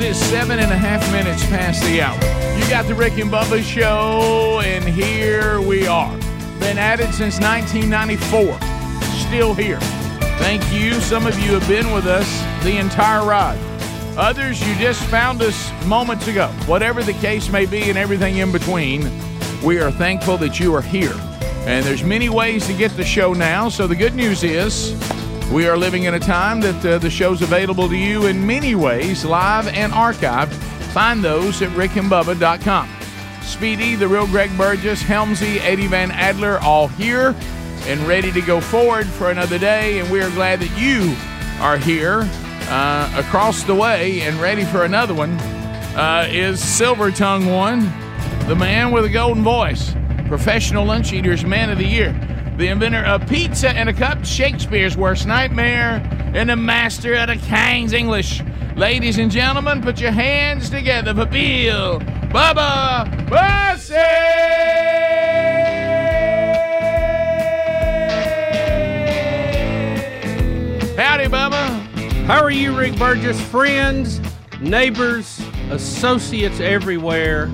It is seven and a half minutes past the hour. You got the Rick and Bubba show, and here we are. Been at it since 1994. Still here. Thank you. Some of you have been with us the entire ride. Others, you just found us moments ago. Whatever the case may be and everything in between, we are thankful that you are here. And there's many ways to get the show now. So the good news is we are living in a time that uh, the show's available to you in many ways, live and archived. Find those at rickandbubba.com. Speedy, the real Greg Burgess, Helmsy, Eddie Van Adler, all here and ready to go forward for another day. And we are glad that you are here uh, across the way and ready for another one. Uh, is Silver Tongue One, the man with a golden voice, professional lunch eaters, man of the year, the inventor of pizza and a cup, Shakespeare's worst nightmare, and the master of the King's English. Ladies and gentlemen, put your hands together for Bill Bubba Bussey! Howdy, Bubba. How are you, Rick Burgess? Friends, neighbors, associates everywhere,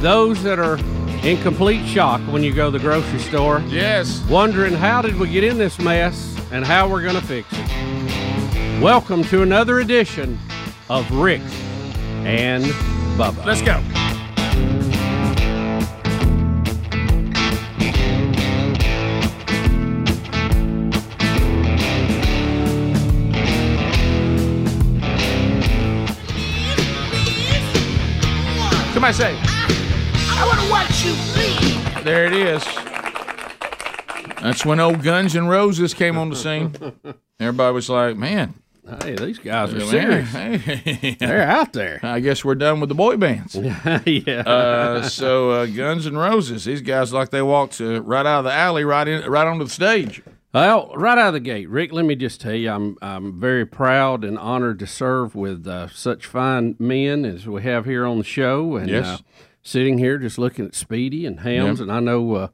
those that are in complete shock when you go to the grocery store, Yes. wondering how did we get in this mess and how we're going to fix it. Welcome to another edition of Rick and Bubba. Let's go. Somebody say. I want to watch you bleed. There it is. That's when old Guns N' Roses came on the scene. Everybody was like, "Man, Hey, these guys are serious. hey." They're out there. I guess we're done with the boy bands. yeah. Uh, so uh, Guns N' Roses, these guys like they walked uh, right out of the alley, right in, right onto the stage. Well, right out of the gate, Rick. Let me just tell you, I'm I'm very proud and honored to serve with uh, such fine men as we have here on the show, and Yes. Sitting here just looking at Speedy and Helms, and I know, uh,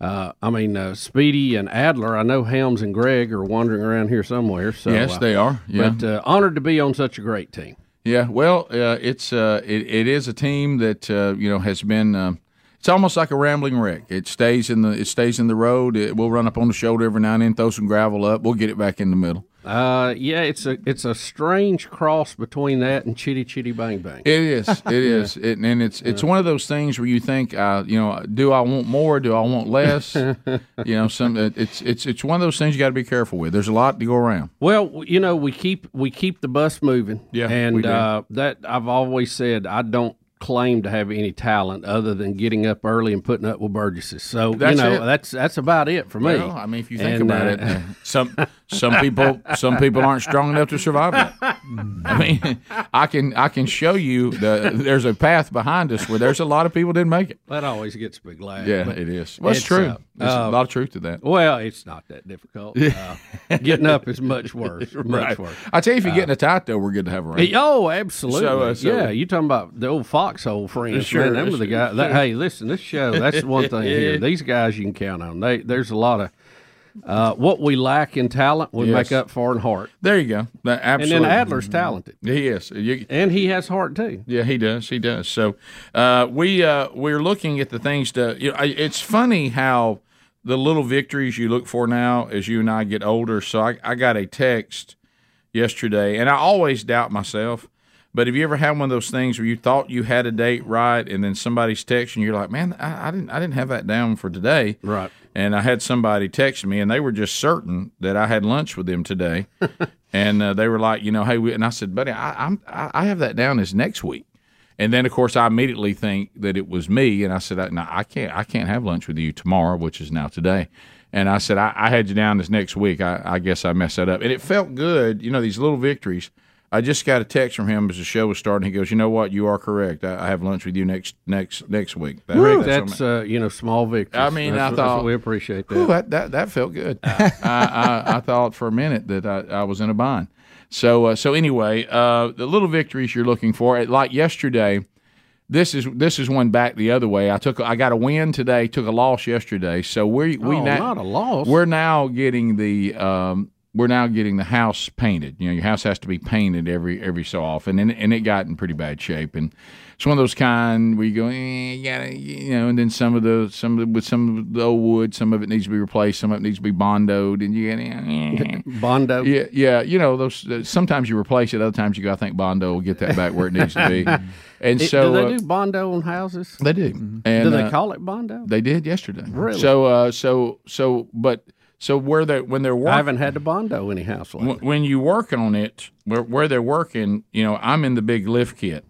uh, I mean uh, Speedy and Adler. I know Helms and Greg are wandering around here somewhere. So yes, uh, they are. Yeah, But uh, honored to be on such a great team. yeah. Well, uh, it's uh, it, it is a team that uh, you know has been. It's almost like a rambling wreck. It stays in the it stays in the road. It, we'll run up on the shoulder every now and then, throw some gravel up. We'll get it back in the middle. Uh, yeah, it's a it's a strange cross between that and Chitty Chitty Bang Bang. It is. It is. It, and it's it's one of those things where you think, uh, you know, do I want more? Do I want less? you know, some it's it's it's one of those things you got to be careful with. There's a lot to go around. Well, you know, we keep we keep the bus moving. Yeah, and. Uh, that I've always said I don't claim to have any talent other than getting up early and putting up with Burgesses. So That's you know it. that's that's about it for me. Well, I mean, if you think And, about uh, it, some some people some people aren't strong enough to survive that. I mean, I can I can show you the there's a path behind us where there's a lot of people didn't make it. that always gets me glad. Yeah, it is. Well, it's, it's, true. uh, There's a uh, lot of truth to that. Well, it's not that difficult. Uh, getting up is much worse. Much Right. worse. I tell you, if you get in a tight though, we're good to have around. Hey, Oh, absolutely. So, uh, so- yeah, you talking about the old foxhole friends? Sure, man, them were the sure, guys. That, hey, listen, this show. That's the one thing here. These guys you can count on. They, there's a lot of uh, what we lack in talent. We Yes. make up for in heart. There you go. That, And then Adler's talented, He is. You, and he has heart too. Yeah, he does. He does. So uh, we uh, we're looking at the things to. You know, it's funny how the little victories you look for now as you and I get older. So I, I got a text yesterday, and I always doubt myself. But have you ever had one of those things where you thought you had a date right, and then somebody's texting you, you're like, "Man, I, I didn't, I didn't have that down for today." Right. And I had somebody text me, and they were just certain that I had lunch with them today, and uh, they were like, "You know, hey," we, and I said, "Buddy, I, I'm, I I have that down as next week." And then, of course, I immediately think that it was me, and I said, "No, I can't. I can't have lunch with you tomorrow, which is now today." And I said, "I, I had you down as next week. I, I guess I messed that up." And it felt good, you know, these little victories. I just got a text from him as the show was starting. He goes, "You know what? You are correct. I, I have lunch with you next next next week." That- that's That's uh, you know small victories. I mean, That's I thought- we appreciate that. That, that that felt good. I, I, I thought for a minute that I, I was in a bind. So uh, so anyway, uh, the little victories you're looking for, like yesterday. This is this is one back the other way. I took I got a win today, took a loss yesterday. So we we Oh, now, not a loss. We're now getting the um, we're now getting the house painted. You know, your house has to be painted every every so often, and and it got in pretty bad shape. And it's one of those kind where you go, eh, you gotta, you know, and then some of the some of the, with some of the old wood, some of it needs to be replaced, some of it needs to be bondoed, and you get, eh. Bondo. yeah, yeah, you know those. Uh, sometimes you replace it, other times you go, I think Bondo will get that back where it needs to be. And It- so do uh, they do Bondo on houses? they do. And, do they uh, call it Bondo? they did yesterday. Really? So uh, so so, but so where they when they're working. I haven't had to Bondo any house lately. When you work on it, where, where they're working, you know, I'm in the big lift kit.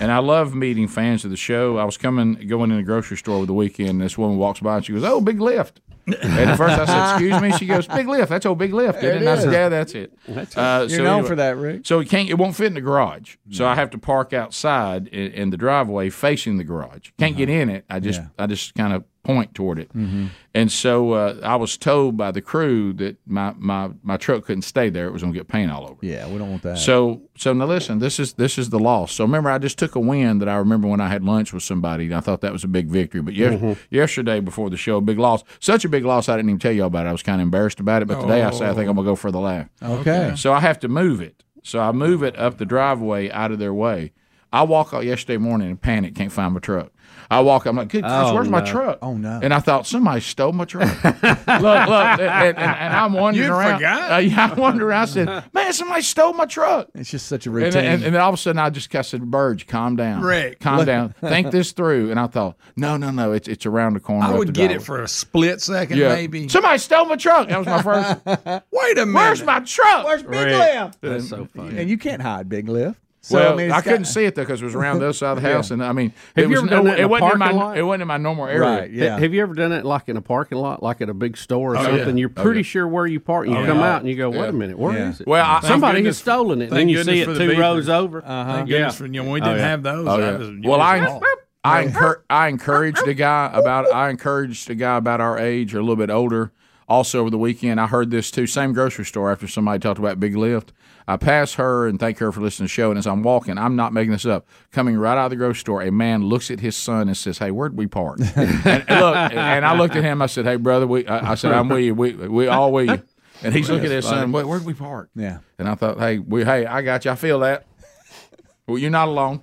And I love meeting fans of the show. I was coming, going in the grocery store over the weekend. And this woman walks by and she goes, "Oh, big lift." And at first I said, "Excuse me." She goes, "Big lift. That's old big lift." It? And I said, "Yeah, that's it." Uh, You're so known anyway- for that, Rick. So it can't. It won't fit in the garage. So I have to park outside in, in the driveway facing the garage. Can't get in it. I just Yeah. I just kind of point toward it. And so uh, I was told by the crew that my, my, my truck couldn't stay there. It was going to get paint all over. Yeah, we don't want that. So so now listen, this is this is the loss. So remember, I just took a win that I remember when I had lunch with somebody. And I thought that was a big victory. But yes, yesterday before the show, a big loss. Such a big loss, I didn't even tell you about it. I was kind of embarrassed about it. But today I say I think I'm gonna go for the laugh. okay. So I have to move it. So I move it up the driveway out of their way. I walk out yesterday morning in panic, can't find my truck. I walk, I'm like, good gosh, Oh, where's my truck? Oh, no. And I thought somebody stole my truck. look, look, and, and, and I'm wondering You around. forgot? Uh, yeah, I wondered around. I said, man, somebody stole my truck. It's just such a And, routine. then- and, and then all of a sudden, I just I said, Burge, calm down. Rick, calm down. Think this through. And I thought, no, no, no, it's it's around the corner. I would the get it for a split second, yeah. maybe. Somebody stole my truck. That was my first. Wait a minute. Where's my truck? Where's Big Rick. Lift? That's so funny. And you can't hide Big Lift. So, well, I, I mean, it's couldn't see it though because it was around the other side of the house, and I mean, Have it was ever done that in it a wasn't in my lot? it wasn't in my normal area. Right, yeah. Have you ever done it like in a parking lot, like at a big store or Oh, something? yeah. You're Oh, pretty yeah. sure where you park, and you come out and you go, "Wait Yeah. a minute, where is Yeah. it?" Well, I, Somebody has stolen it, and then you see it two beepers. rows over. Uh-huh. Thank Yeah. goodness for, you know, we Oh, didn't yeah. have those. Oh, yeah. was- Well, I fault. I encour- I encouraged a guy about I encouraged a guy about our age or a little bit older. Also over the weekend, I heard this too. Same grocery store after somebody talked about Big Lift. I pass her and thank her for listening to the show. And as I'm walking, I'm not making this up. Coming right out of the grocery store, a man looks at his son and says, "Hey, where'd we park?" and, and look, and I looked at him. I said, "Hey, brother, we." I, I said, "I'm with you. We we all with you." And he's looking at his son. Where, where'd we park? Yeah. And I thought, "Hey, we hey, I got you. I feel that." Well, you're not alone.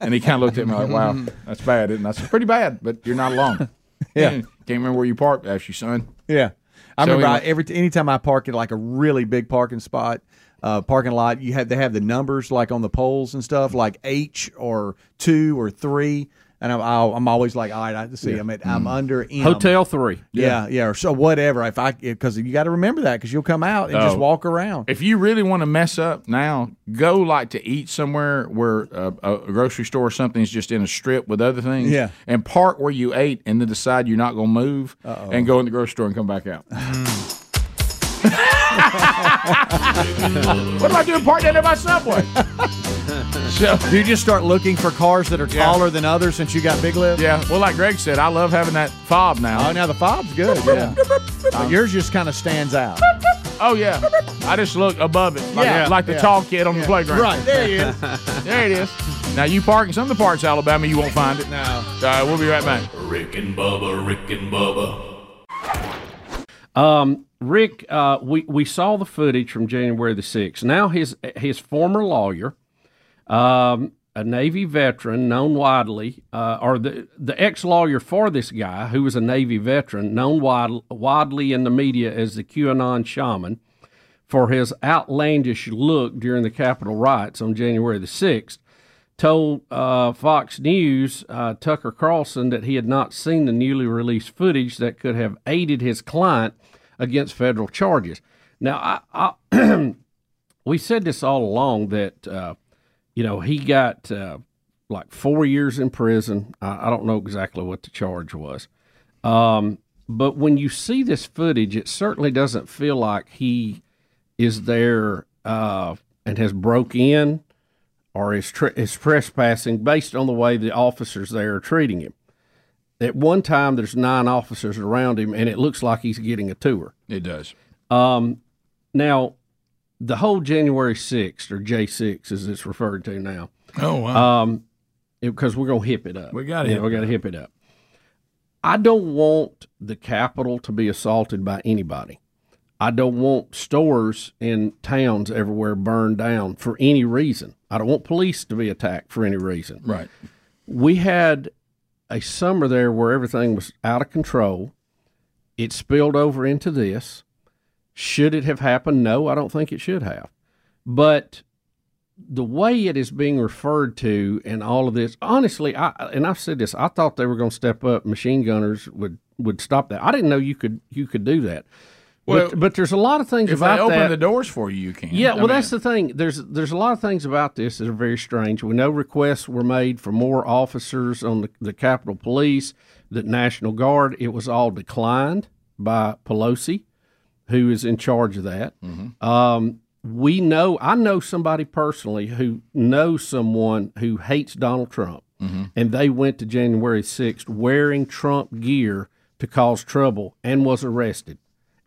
And he kind of looked at me like, "Wow, that's bad." And I said, "Pretty bad, but you're not alone." Yeah. Can't remember where you parked, actually, son. Yeah. I So remember I, anyway- every anytime I park at like a really big parking spot, uh, parking lot, you have they have the numbers like on the poles and stuff, like H or two or three, and I'm I'll, I'm always like, all right, I see, I'm at, I'm under M. Hotel three. Yeah, yeah, or so whatever. If I because you got to remember that because you'll come out and just Oh. walk around. If you really want to mess up now, go like to eat somewhere where uh, a grocery store or something's just in a strip with other things. Yeah. And park where you ate and then decide you're not going to move and go in the grocery store and come back out. what am I doing parked down there by Subway? so, Do you just start looking for cars that are taller than others since you got big lips? yeah, well, like Greg said, I love having that fob now. Oh, now the fob's good. Yeah, But yours just kind of stands out. Oh, yeah. I just look above it, like, Yeah, like the yeah. tall kid on the playground. Right there he is. There it is. Now, you park in some of the parts of Alabama, you won't find it. No. Uh, we'll be right back. Rick and Bubba, Rick and Bubba. Um, Rick, uh, we we saw the footage from January the sixth. Now his his former lawyer, um, a Navy veteran known widely, uh, or the the ex lawyer for this guy, who was a Navy veteran, known wide, widely in the media as the QAnon shaman, for his outlandish look during the Capitol riots on January the sixth, told uh, Fox News uh, Tucker Carlson that he had not seen the newly released footage that could have aided his client against federal charges. Now, I, I we said this all along that uh, you know he got uh, like four years in prison. I, I don't know exactly what the charge was, um, but when you see this footage, it certainly doesn't feel like he is there uh, and has broke in or is, is trespassing based on the way the officers there are treating him. At one time, there's nine officers around him, and it looks like he's getting a tour. It does. Um, now, the whole January 6th, or J6 as it's referred to now, Oh wow. um, because we're going to hip it up. We gotta Yeah, hip we got to hip it up. I don't want the Capitol to be assaulted by anybody. I don't want stores in towns everywhere burned down for any reason. I don't want police to be attacked for any reason. right. We had a summer there where everything was out of control. It spilled over into this. Should it have happened? No, I don't think it should have. But the way it is being referred to and all of this, honestly, I and I've said this, I thought they were going to step up. Machine gunners would would stop that. I didn't know you could you could do that. Well, but, but there's a lot of things If about they open that. the doors for you, you can. Yeah, I well, mean, that's the thing. There's there's a lot of things about this that are very strange. We know requests were made for more officers on the, the Capitol Police, the National Guard. It was all declined by Pelosi, who is in charge of that. Um, we know. I know somebody personally who knows someone who hates Donald Trump, and they went to January sixth wearing Trump gear to cause trouble and was arrested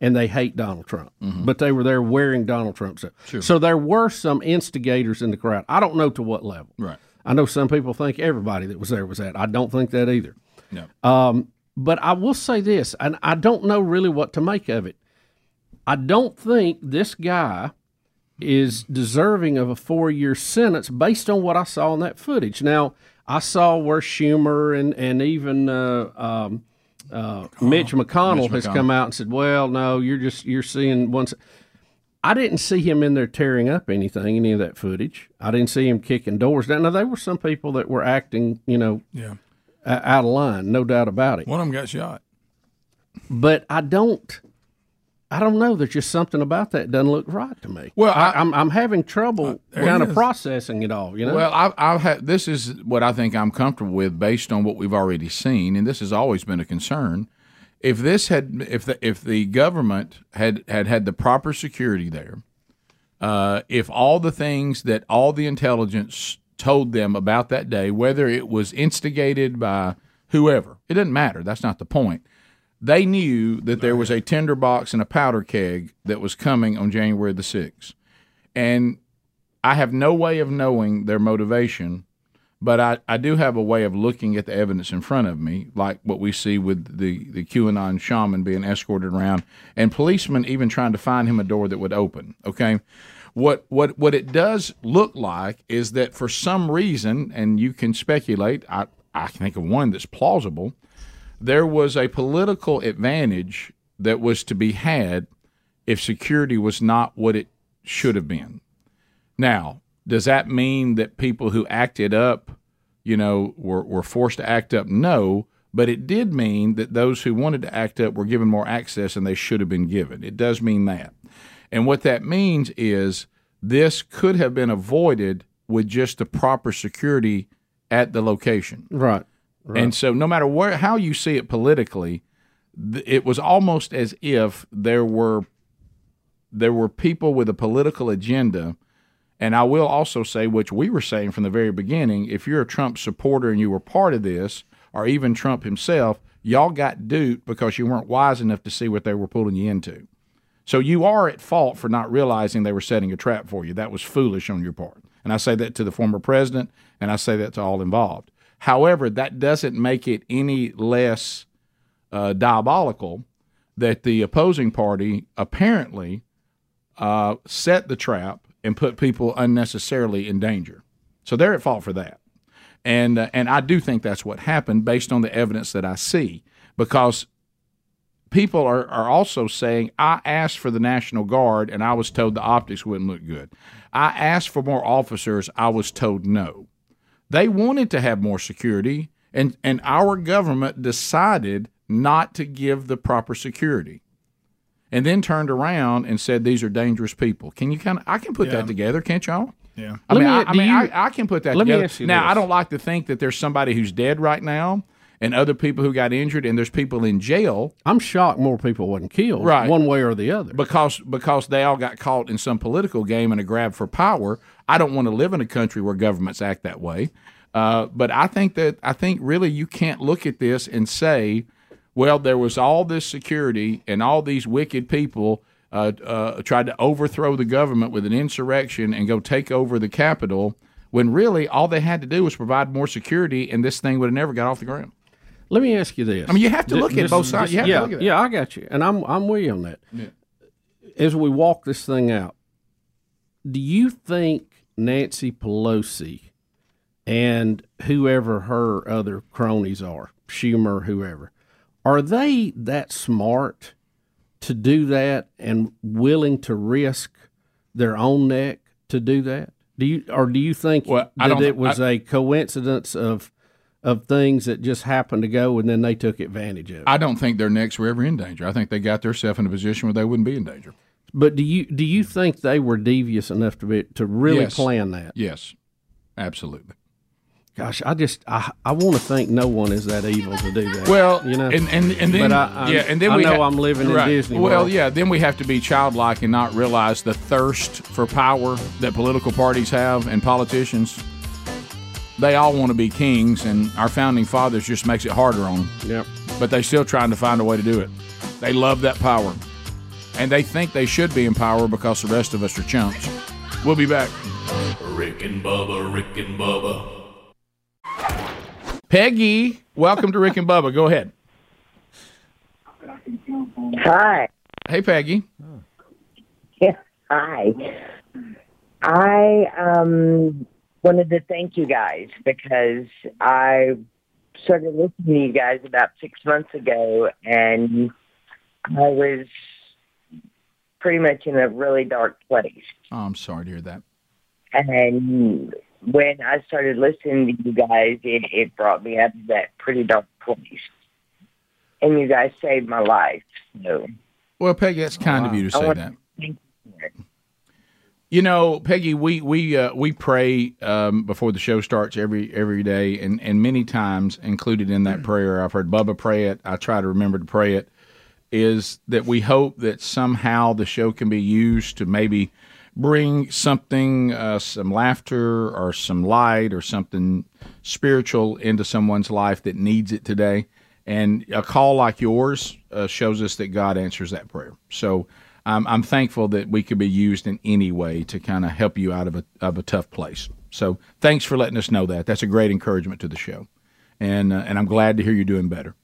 and they hate Donald Trump, but they were there wearing Donald Trump's. stuff. So there were some instigators in the crowd. I don't know to what level. Right. I know some people think everybody that was there was that. I don't think that either. No. Um, but I will say this, and I don't know really what to make of it. I don't think this guy is deserving of a four year sentence based on what I saw in that footage. Now, I saw where Schumer and, and even uh, um, uh, Mitch McConnell has McConnell. come out and said, "Well, no, you're just you're seeing once." I didn't see him in there tearing up anything, any of that footage. I didn't see him kicking doors down. Now there were some people that were acting, you know, Yeah. out of line, no doubt about it. One of them got shot. But I don't, I don't know. There's just something about that doesn't look right to me. Well, I, I- I'm I'm having trouble there kind of processing it all. You know. Well, I, I've had this is what I think I'm comfortable with based on what we've already seen, and this has always been a concern. If this had, if the if the government had had had the proper security there, uh, if all the things that all the intelligence told them about that day, whether it was instigated by whoever, it doesn't matter. That's not the point. They knew that there was a tinderbox and a powder keg that was coming on January the sixth, and I have no way of knowing their motivation, but I, I do have a way of looking at the evidence in front of me, like what we see with the, the QAnon shaman being escorted around and policemen even trying to find him a door that would open. Okay. What, what, what it does look like is that for some reason, and you can speculate, I, I can think of one that's plausible, there was a political advantage that was to be had if security was not what it should have been. Now, does that mean that people who acted up, you know, were, were forced to act up? No, but it did mean that those who wanted to act up were given more access than they should have been given. It does mean that. And what that means is this could have been avoided with just the proper security at the location. right. And so, no matter where how you see it politically, th- it was almost as if there were there were people with a political agenda. And I will also say, which we were saying from the very beginning, if you're a Trump supporter and you were part of this, or even Trump himself, y'all got duped because you weren't wise enough to see what they were pulling you into. So you are at fault for not realizing they were setting a trap for you. That was foolish on your part. And I say that to the former president, and I say that to all involved. However, that doesn't make it any less uh, diabolical that the opposing party apparently uh, set the trap and put people unnecessarily in danger. So they're at fault for that. And uh, and I do think that's what happened based on the evidence that I see because people are, are also saying I asked for the National Guard and I was told the optics wouldn't look good. I asked for more officers, I was told no. They wanted to have more security and and our government decided not to give the proper security. And then turned around and said these are dangerous people. Can you kind of I can put that together, can't y'all? Yeah. I Let mean, me- I, I mean, you- I, I can put that Let me together. ask you now, this. I don't like to think that there's somebody who's dead right now, and other people who got injured, and there's people in jail I'm shocked more people wasn't killed, Right. one way or the other. because because they all got caught in some political game and a grab for power. I don't want to live in a country where governments act that way. Uh, but I think that I think really you can't look at this and say, well, there was all this security and all these wicked people uh, uh, tried to overthrow the government with an insurrection and go take over the Capitol. When really all they had to do was provide more security, and this thing would have never got off the ground. Let me ask you this. I mean, you have to look at both sides. You have to yeah, look at yeah, I got you, and I'm I'm with you on that. As we walk this thing out, do you think Nancy Pelosi and whoever her other cronies are, Schumer, whoever, are they that smart to do that and willing to risk their own neck to do that? Do you or do you think Well, that it was a coincidence of of things that just happened to go and then they took advantage of it? I don't think their necks were ever in danger. I think they got themselves in a position where they wouldn't be in danger. But do you do you think they were devious enough to be to really Yes. plan that? Yes, absolutely. Gosh, I just I, I want to think no one is that evil to do that. Well, you know, and and, and then But I- yeah, and then I we know ha- I'm living in. Disney Well, World. yeah, then we have to be childlike and not realize the thirst for power that political parties have and politicians. They all want to be kings, and our founding fathers just makes it harder on them. Yep. But they're still trying to find a way to do it. They love that power, and they think they should be in power because the rest of us are chumps. We'll be back. Rick and Bubba, Rick and Bubba. Peggy, welcome to Rick and Bubba. Go ahead. Hi. Hey, Peggy. Yeah, hi. I um wanted to thank you guys because I started listening to you guys about six months ago, and I was pretty much in a really dark place. Oh, I'm sorry to hear that. And when I started listening to you guys, it, it brought me out of that pretty dark place. And you guys saved my life. So Well, Peggy, that's kind of uh, you to I say that. to thank you know, Peggy, we we uh, we pray um, before the show starts every every day, and and many times included in that prayer, I've heard Bubba pray it. I try to remember to pray it. Is that we hope that somehow the show can be used to maybe bring something, uh, some laughter or some light or something spiritual into someone's life that needs it today. And a call like yours uh, shows us that God answers that prayer. So I'm, I'm thankful that we could be used in any way to kind of help you out of a, of a tough place. So thanks for letting us know that. That's a great encouragement to the show. And, uh, and I'm glad to hear you're doing better.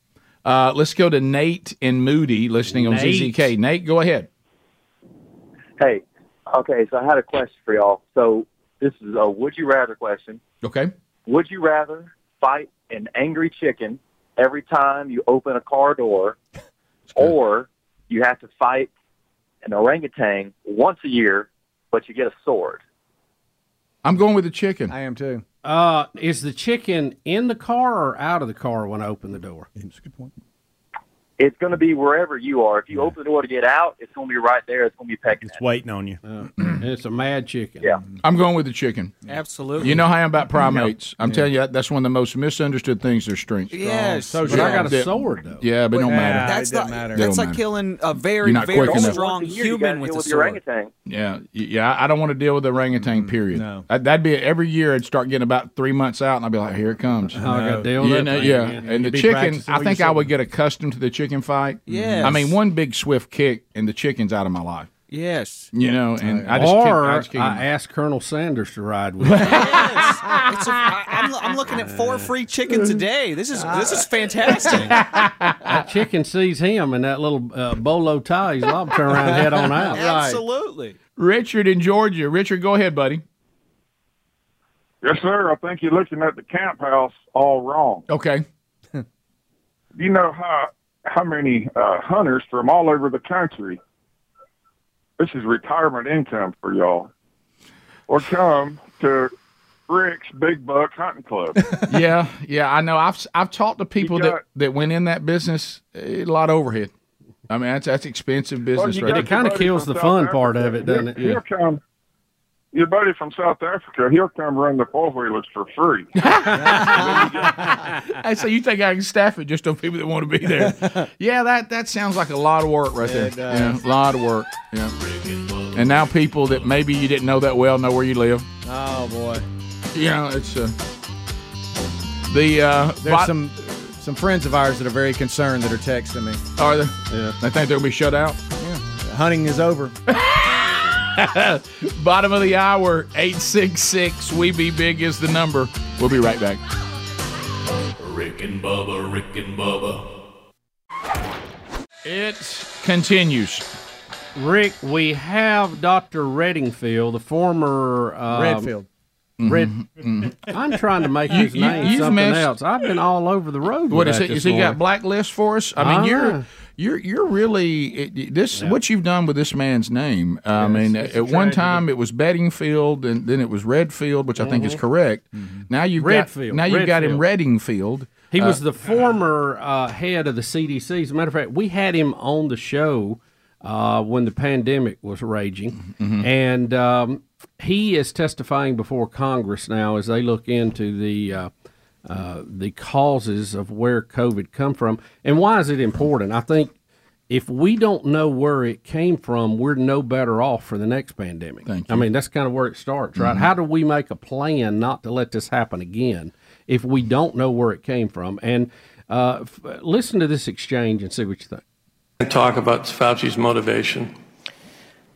Uh, let's go to Nate and Moody listening on Nate. ZZK. Nate, go ahead. Hey, okay, so I had a question for y'all. So this is a would you rather question. Okay. Would you rather fight an angry chicken every time you open a car door, or you have to fight an orangutan once a year, but you get a sword? I'm going with the chicken. I am too. Uh, is the chicken in the car or out of the car when I open the door? That's a good point. It's going to be wherever you are. If you open the door to get out, it's going to be right there. It's going to be pecking. It's at waiting on you. Uh, it's a mad chicken. Yeah. I'm going with the chicken. Absolutely. You know how I am about primates. I'm telling you, that's one of the most misunderstood things. Their strength. Yes. So but I got a Yeah. sword though. Yeah, but it don't Nah, matter. that's it doesn't matter. That's like matter. killing a very, very strong Once a you human with deal a sword. orangutan. Yeah, yeah. I don't want to deal with the orangutan. Period. No. I, that'd be every year. I'd start getting about three months out, and I'd be like, "Here it comes." Oh, I got deal with You that yeah, and the be chicken. I think I would get accustomed to the chicken fight. Yes. I mean, one big swift kick, and the chicken's out of my life. Yes. You know, and I just or I I, just can't- asked Colonel Sanders to ride with me. Yes. It's a, I, I'm, I'm looking at four free chickens a day. This is this is fantastic. that chicken sees him in that little uh, bolo tie. He's liable to turn around head on out. Absolutely. Richard in Georgia. Richard, go ahead, buddy. Yes, sir. I think you're looking at the camp house all wrong. Okay. You know how how many uh, hunters from all over the country? This is retirement income for y'all. Or come to Rick's Big Buck Hunting Club. yeah, yeah, I know. I've I've talked to people You that, that went in that business. A lot of overhead. I mean, that's that's expensive business. you right got there. your buddy from South Africa. He'll, he'll come. Your buddy from South Africa, he'll come run the four wheelers for free. Hey, so you think I can staff it just on people that want to be there? yeah, that that sounds like a lot of work right there. Yeah, a lot of work. Yeah. And now people that maybe you didn't know that well know where you live. Oh boy. You know, it's uh, the uh, There's bot- some some friends of ours that are very concerned that are texting me. Are they? Yeah. They think they'll be shut out. Yeah. Hunting is over. Bottom of the hour, 866 We Be Big is the number. We'll be right back. Rick and Bubba, Rick and Bubba. It continues. Rick, we have Dr. Reddingfield, the former uh, Redfield. Red. Mhm. I'm trying to make You- his you- name you've something messed- else. I've been all over the road. What with is that it? this Is he got morning. blacklist for us? I mean, Ah. you're you're you're really it, this. What you've done with this man's name? I mean, it's a at one time it was Beddingfield, and then it was Redfield, which I think is Mhm. correct. Now you've Redfield. got now you've got him Reddingfield. He Uh, was the former uh, head of the CDC. As a matter of fact, we had him on the show uh, when the pandemic was raging, Mhm. and um, he is testifying before Congress now as they look into the uh, uh, the causes of where COVID come from and why is it important. I think if we don't know where it came from, we're no better off for the next pandemic. I mean, that's kind of where it starts, right? Mhm. How do we make a plan not to let this happen again if we don't know where it came from? And uh, f- listen to this exchange and see what you think. and talk about Fauci's motivation.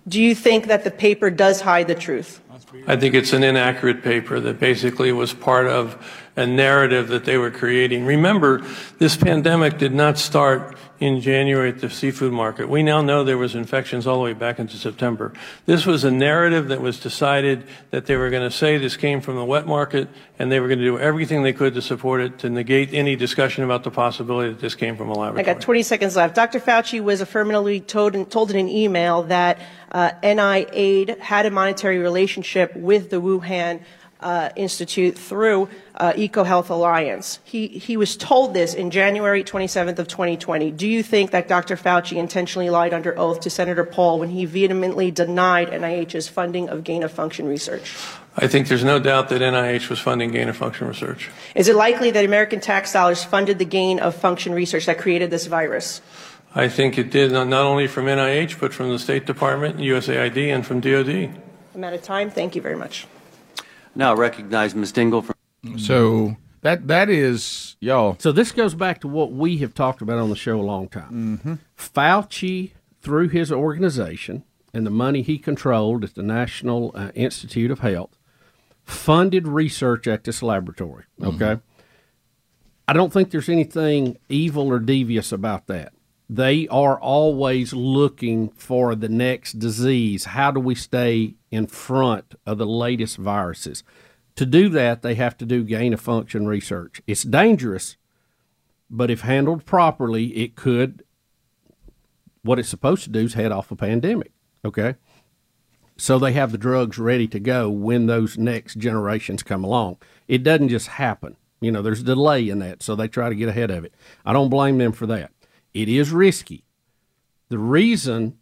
Do you think that the paper does hide the truth? I think it's an inaccurate paper that basically was part of a narrative that they were creating. Remember, this pandemic did not start in January at the seafood market. We now know there was infections all the way back into September. This was a narrative that was decided that they were going to say this came from the wet market and they were going to do everything they could to support it to negate any discussion about the possibility that this came from a laboratory. I got 20 seconds left. Dr. Fauci was affirmatively told in, told in an email that uh, NIAID had a monetary relationship with the Wuhan uh, Institute through uh, EcoHealth Alliance. He, he was told this in January 27th of 2020. Do you think that Dr. Fauci intentionally lied under oath to Senator Paul when he vehemently denied NIH's funding of gain-of-function research? I think there's no doubt that NIH was funding gain of function research. Is it likely that American tax dollars funded the gain-of-function research that created this virus? I think it did not only from NIH, but from the State Department, USAID, and from DOD. I'm out of time. Thank you very much. Now I recognize Ms. Dingell from. So that that is y'all. So this goes back to what we have talked about on the show a long time. Mm-hmm. Fauci, through his organization and the money he controlled at the National uh, Institute of Health, funded research at this laboratory. Okay. I don't think there's anything evil or devious about that. They are always looking for the next disease. How do we stay in front of the latest viruses? To do that, they have to do gain of function research. It's dangerous, but if handled properly, it could. What it's supposed to do is head off a pandemic. Okay. So they have the drugs ready to go when those next generations come along. It doesn't just happen. You know, there's a delay in that, so they try to get ahead of it. I don't blame them for that. It is risky. The reason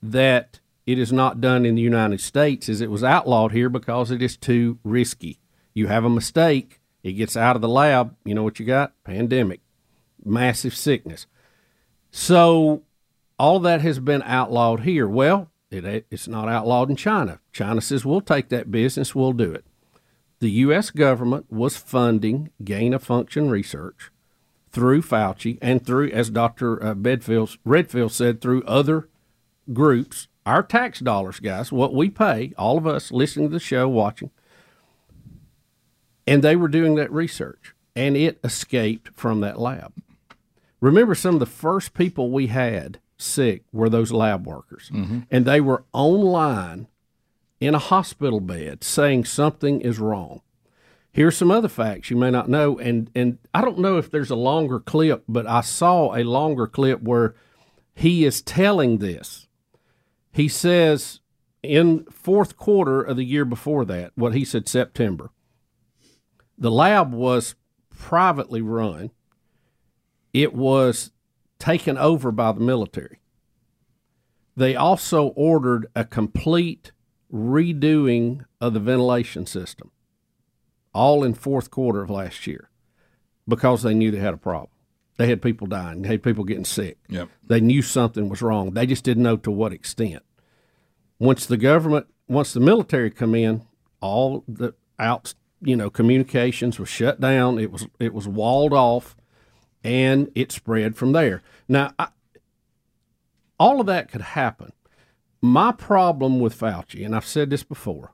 that it is not done in the United States is it was outlawed here because it is too risky. You have a mistake, it gets out of the lab, you know what you got? Pandemic, massive sickness. So all that has been outlawed here. Well, it, it's not outlawed in China. China says, we'll take that business, we'll do it. The U.S. government was funding gain of function research through Fauci and through, as Dr. uh, Bedfield, Redfield said, through other groups, our tax dollars, guys, what we pay, all of us listening to the show, watching, and they were doing that research, and it escaped from that lab. Remember, some of the first people we had sick were those lab workers, and they were online in a hospital bed saying something is wrong. Here's some other facts you may not know, and and I don't know if there's a longer clip, but I saw a longer clip where he is telling this. He says in fourth quarter of the year before that, what he said September, the lab was privately run. It was taken over by the military. They also ordered a complete redoing of the ventilation system, all in fourth quarter of last year, because they knew they had a problem. They had people dying, they had people getting sick. Yep. They knew something was wrong. They just didn't know to what extent. Once the government, once the military come in, all the out, you know, communications was shut down. It was it was walled off, and it spread from there. Now, I, all of that could happen. My problem with Fauci, and I've said this before,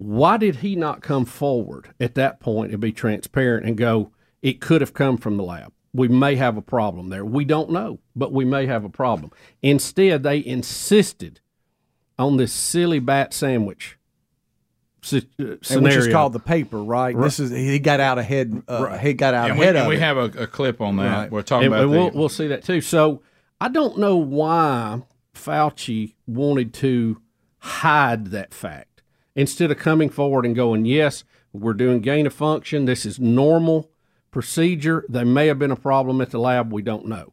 why did he not come forward at that point and be transparent and go, it could have come from the lab? We may have a problem there. We don't know, but we may have a problem. Instead, they insisted on this silly bat sandwich si- uh, scenario. which is called the paper, right? Right. This is he got out ahead. Uh, He got out And we, ahead and of we it. have a, a clip on that. Right. We're talking and, about and we'll, we'll see that too. So I don't know why Fauci wanted to hide that fact instead of coming forward and going, "Yes, we're doing gain of function. This is normal procedure. There may have been a problem at the lab. We don't know."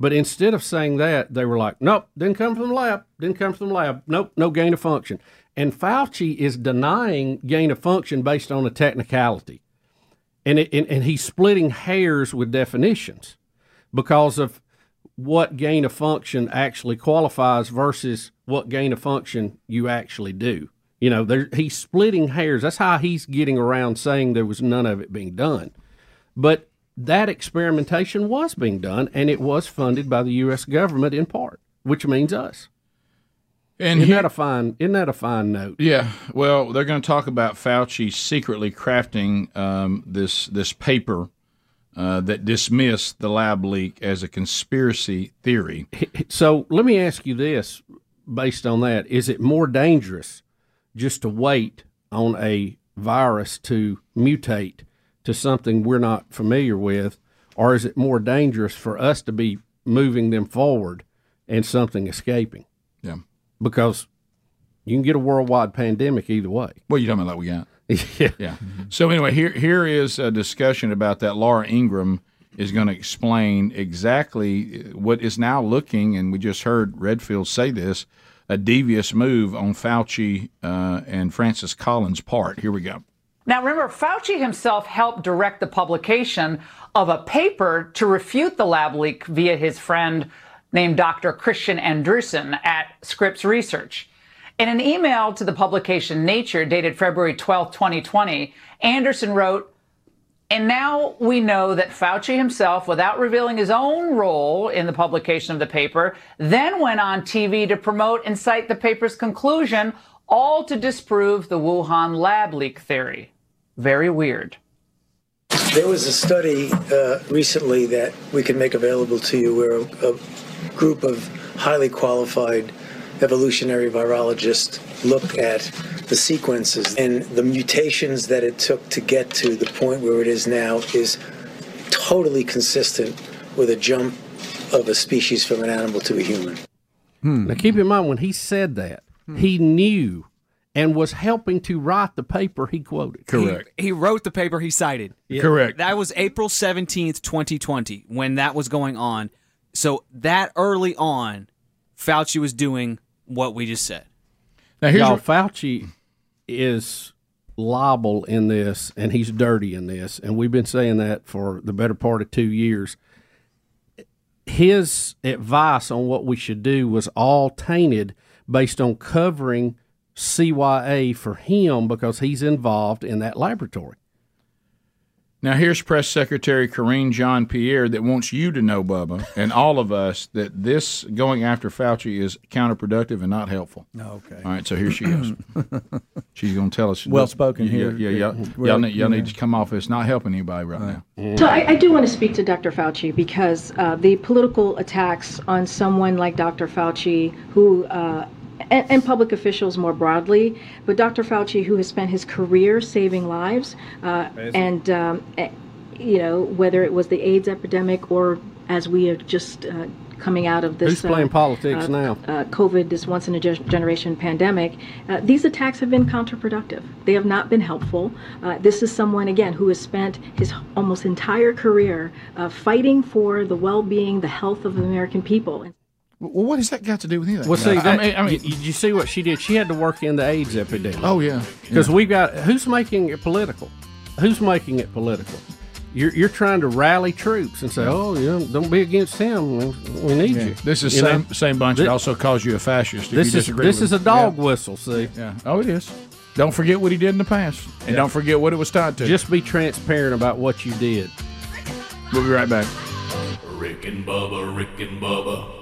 But instead of saying that, they were like, "Nope, didn't come from the lab. Didn't come from the lab. Nope, no gain of function." And Fauci is denying gain of function based on a technicality and, it, and and he's splitting hairs with definitions because of what gain of function actually qualifies versus what gain of function you actually do. You know, there, he's splitting hairs. That's how he's getting around saying there was none of it being done. But that experimentation was being done, and it was funded by the U.S. government in part, which means us. And isn't here- that a fine? Isn't that a fine note? Yeah, well, they're going to talk about Fauci secretly crafting um, this this paper uh, that dismissed the lab leak as a conspiracy theory. So let me ask you this: based on that, is it more dangerous just to wait on a virus to mutate to something we're not familiar with, or is it more dangerous for us to be moving them forward and something escaping? Yeah. Because you can get a worldwide pandemic either way. Well, you talking about like we got? yeah. Yeah. So anyway, here here is a discussion about that. Laura Ingraham is going to explain exactly uh, what is now looking, and we just heard Redfield say this, a devious move on Fauci uh, and Francis Collins' part. Here we go. Now, remember, Fauci himself helped direct the publication of a paper to refute the lab leak via his friend named Dr. Kristian Andersen at Scripps Research. In an email to the publication Nature dated February 12, 2020, Andersen wrote, and now we know that Fauci himself, without revealing his own role in the publication of the paper, then went on TV to promote and cite the paper's conclusion, all to disprove the Wuhan lab leak theory. Very weird. There was a study uh, recently that we can make available to you where a, a group of highly qualified evolutionary virologists looked at the sequences and the mutations that it took to get to the point where it is now is totally consistent with a jump of a species from an animal to a human. Hmm. Now, keep in mind when he said that, hmm. he knew and was helping to write the paper he quoted. He, he wrote the paper he cited. Correct. That was April 17th, 2020, when that was going on. So that early on, Fauci was doing what we just said. Now, Y'all, Fauci is liable in this, and he's dirty in this, and we've been saying that for the better part of two years. His advice on what we should do was all tainted based on covering CYA for him because he's involved in that laboratory. Now, here's Press Secretary Karine Jean Pierre that wants you to know, Bubba, and all of us, that this going after Fauci is counterproductive and not helpful. Okay. All right, so here she is. She's going to tell us. Well spoken yeah, here. Yeah, yeah. Y'all, Well, need, y'all need to come off. It's not helping anybody right, now. So I, I do want to speak to Dr. Fauci because uh, the political attacks on someone like Dr. Fauci, who uh, and, and public officials more broadly. But Dr. Fauci, who has spent his career saving lives, uh, and um, eh, you know whether it was the AIDS epidemic or as we are just uh, coming out of this Who's playing politics uh, now? uh, COVID, this once in a ge- generation pandemic, uh, these attacks have been counterproductive. They have not been helpful. Uh, this is someone, again, who has spent his almost entire career uh, fighting for the well being, the health of the American people. Well, what has that got to do with anything? Well, see, I that, mean, I mean, did you see what she did? She had to work in the AIDS epidemic. Oh, yeah. because Yeah. we got who's making it political? Who's making it political? You're, you're trying to rally troops and say, "Oh, you know, don't be against him. We, we need Yeah. you." This is You same know? same bunch Thi- that also calls you a fascist. If This you is this with is a dog Yeah. whistle. See, Yeah. Oh, it is. Don't forget what he did in the past, and don't forget what it was tied to. Just be transparent about what you did. We'll be right back. Rick and Bubba, Rick and Bubba.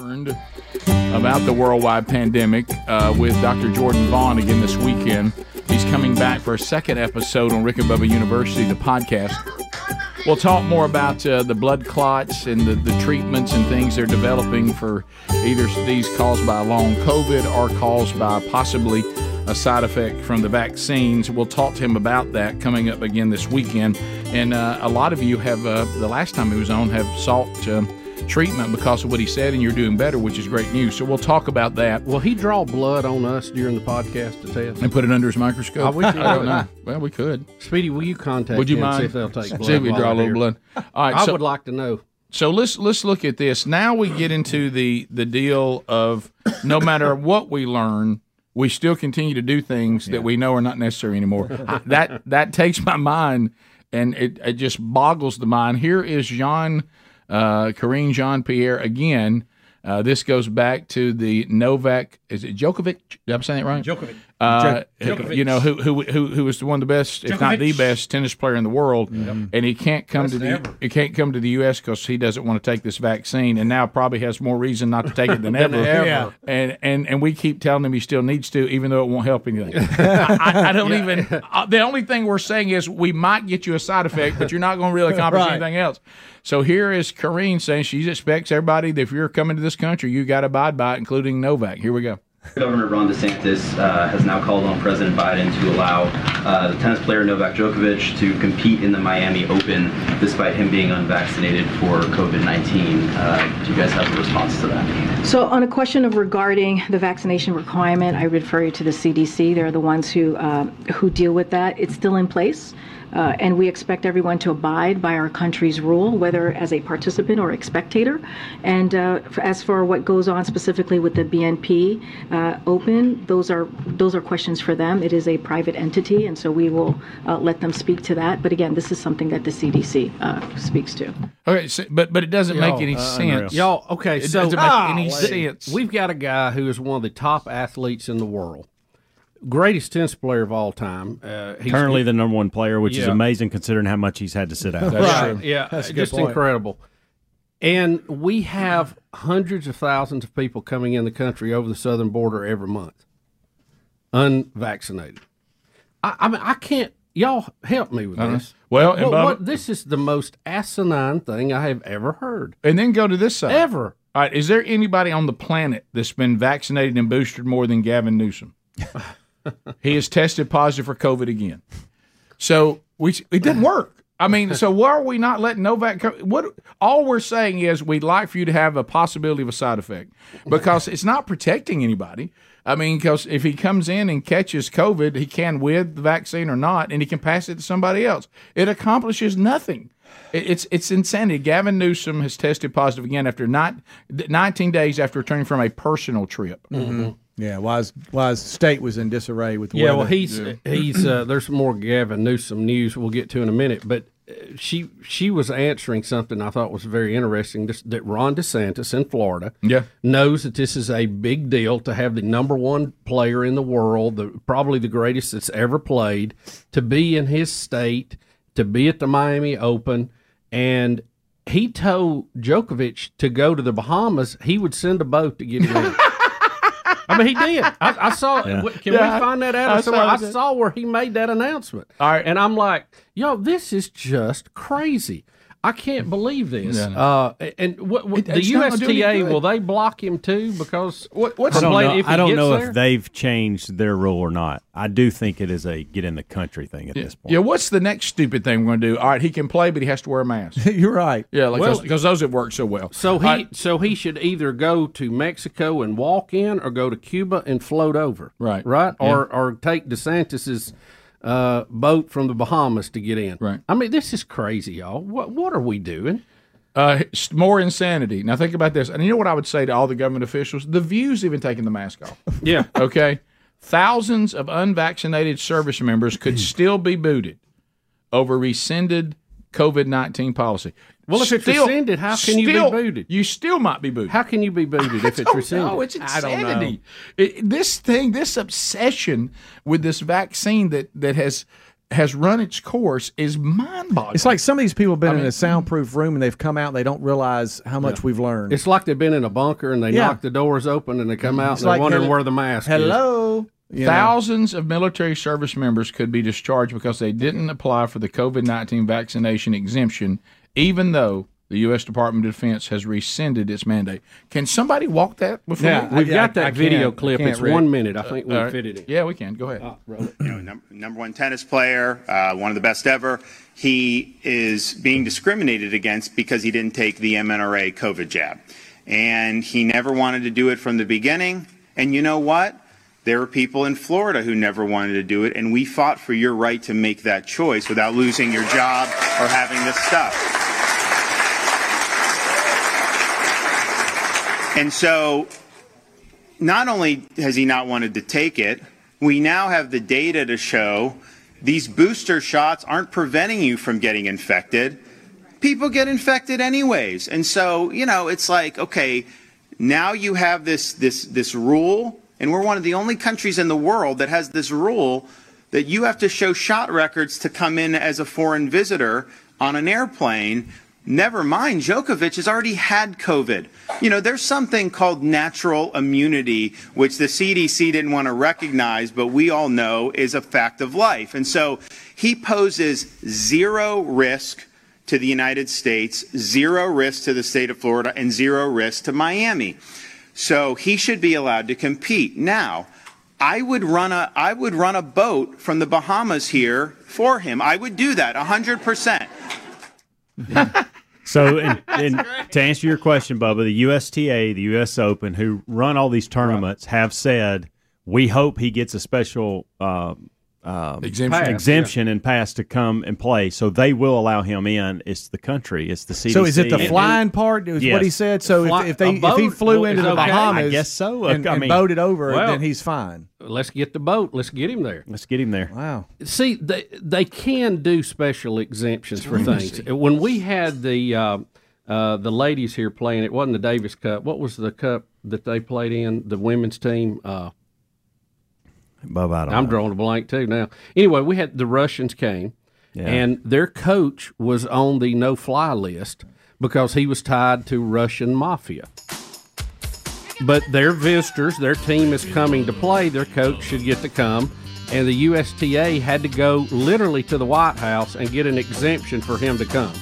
Learned about the worldwide pandemic uh, with Dr. Jordan Vaughn again this weekend. He's coming back for a second episode on Rick and Bubba University, the podcast. We'll talk more about uh, the blood clots and the, the treatments and things they're developing for either these caused by long COVID or caused by possibly a side effect from the vaccines. We'll talk to him about that coming up again this weekend. And uh, a lot of you have, uh, the last time he was on, have sought um, treatment because of what he said, and you're doing better, which is great news. So we'll talk about that. Will he draw blood on us during the podcast to test? And put it under his microscope? I wish I don't know. Well, we could. Speedy, will you contact Would you mind? see if they'll take blood? See if we draw a little blood. All right, I so- would like to know. So let's let's look at this. Now we get into the the deal of no matter what we learn, we still continue to do things that we know are not necessary anymore. I- that that takes my mind and it, it just boggles the mind. Here is Jean uh, Karine Jean Pierre again. Uh, this goes back to the Novak. Is it Djokovic? Did I say that right? Djokovic. Uh, Djokovic. You know who who who who was one of the best, if not the best, tennis player in the world, Yep. and he can't come Best to the ever. he can't come to the U.S. because he doesn't want to take this vaccine, and now probably has more reason not to take it than, Than ever. ever. Yeah. And and and we keep telling him he still needs to, even though it won't help anything. I, I, I don't Yeah. even. Uh, the only thing we're saying is we might get you a side effect, but you're not going to really accomplish Right. anything else. So here is Karine saying she expects everybody that if you're coming to this country, you got to abide by it, including Novak. Here we go. Governor Ron DeSantis uh, has now called on President Biden to allow uh, the tennis player Novak Djokovic to compete in the Miami Open despite him being unvaccinated for COVID 19. Uh, do you guys have a response to that? So, on a question of regarding the vaccination requirement, I refer you to the CDC. They're the ones who uh, who deal with that. It's still in place. Uh, and we expect everyone to abide by our country's rule, whether as a participant or a spectator. And uh, f- as for what goes on specifically with the BNP uh, Open, those are those are questions for them. It is a private entity, and so we will uh, let them speak to that. But again, this is something that the CDC uh, speaks to. Okay, so, but but it doesn't make Y'all, any uh, sense. Y'all, okay, so it so doesn't make any th- sense. We've got a guy who is one of the top athletes in the world, greatest tennis player of all time. Uh, he's- Currently the number one player, which is amazing considering how much he's had to sit out. right? Yeah, just incredible. And we have hundreds of thousands of people coming in the country over the southern border every month, unvaccinated. I, I mean, I can't. Y'all help me with Uh-huh. this. Well, and what, Bubba- what- this is the most asinine thing I have ever heard. And then go to this side. Ever. All right, is there anybody on the planet that's been vaccinated and boosted more than Gavin Newsom? he has tested positive for COVID again. So we it didn't work. I mean, so why are we not letting Novak? Co- what all we're saying is we'd like for you to have a possibility of a side effect because it's not protecting anybody. I mean, because if he comes in and catches COVID, he can with the vaccine or not, and he can pass it to somebody else. It accomplishes nothing. It's it's insanity. Gavin Newsom has tested positive again after not, 19 days after returning from a personal trip. Mhm. Yeah, while his, while his state was in disarray with the Yeah, weather. well, he's he's uh, there's more Gavin Newsom news we'll get to in a minute, but she she was answering something I thought was very interesting. This, that Ron DeSantis in Florida, Yeah. knows that this is a big deal to have the number one player in the world, the, probably the greatest that's ever played, to be in his state, to be at the Miami Open, and he told Djokovic to go to the Bahamas. He would send a boat to get him in. I mean, he did. I, I saw. Yeah. Can Yeah, we find that out? I I, saw I saw where he made that announcement. All right, and I'm like, yo, this is just crazy. I can't believe this. Yeah, I know. uh, and what, what, It- the it's not gonna do any USTA will they block him too? Because what, I don't know, if I don't know there? if they've changed their rule or not. I do think it is a get in the country thing at Yeah. this point. yeah, what's the next stupid thing we're going to do? All right, he can play, but he has to wear a mask. You're right. Yeah, like Well- because those have worked so well. So he All right, so he should either go to Mexico and walk in, or go to Cuba and float over. Right. right, Yeah. or or take DeSantis's uh, boat from the Bahamas to get in. Right. I mean, this is crazy, y'all. What what are we doing? Uh, more insanity. Now think about this, and you know what I would say to all the government officials: the View's even taking the mask off. Yeah. Okay. Thousands of unvaccinated service members could still be booted over rescinded COVID nineteen policy. Well, if it's Still- rescinded, how can you be booted? You still might be booted. How can you be booted if it's don't rescinded? know. It's I don't know. insanity. It- this thing, this obsession with this vaccine that that has has run its course is mind boggling. It's like some of these people have been I in a soundproof room and they've come out. and They don't realize how much we've learned. It's like they've been in a bunker and they Yeah. knock the doors open and they come mm-hmm. out It's and they're like, wondering hello- where the mask is. Hello. You know? Thousands of military service members could be discharged because they didn't apply for the COVID 19 vaccination exemption, even though the U.S. Department of Defense has rescinded its mandate. Can somebody walk that before Yeah, me? we've got that video clip. It's one minute. I think we All will right. fit it in. Yeah, we can. Go ahead. you know, number, number one tennis player, uh, one of the best ever. He is being discriminated against because he didn't take the mRNA COVID jab. And he never wanted to do it from the beginning. And you know what? There were people in Florida who never wanted to do it, and we fought for your right to make that choice without losing your job or having this stuff. And so not only has he not wanted to take it, we now have the data to show these booster shots aren't preventing you from getting infected. People get infected anyways. And so, you know, it's like, okay, now you have this this this rule and we're one of the only countries in the world that has this rule that you have to show shot records to come in as a foreign visitor on an airplane. Never mind, Djokovic has already had COVID. You know, there's something called natural immunity, which the CDC didn't want to recognize, but we all know is a fact of life. And so he poses zero risk to the United States, zero risk to the state of Florida, and zero risk to Miami. So he should be allowed to compete. Now, I would run a I would run a boat from the Bahamas here for him. I would do that 100%. So, and, and to answer your question, Bubba, the USTA, the U.S. Open, who run all these tournaments, have said we hope he gets a special um, um, Exemption. Pass, exemption and pass to come and play. So they will allow him in. It's the country. It's the CDC. So is it the And- flying part? Is Yes. what he said. So Fly- if, if they a if he flew is into the okay? Bahamas, I guess so. and, I and mean- boated over, Well- then he's fine. Let's get the boat. Let's get him there. Let's get him there. Wow. See, they they can do special exemptions for things. When we had the uh, uh, the ladies here playing, it wasn't the Davis Cup. What was the cup that they played in? The women's team. Uh, Bubba, I don't I'm know. drawing a blank too now. Anyway, we had the Russians came, Yeah. and their coach was on the no fly list because he was tied to Russian mafia. But their visitors, their team is coming to play. Their coach should get to come, and the USTA had to go literally to the White House and get an exemption for him to come.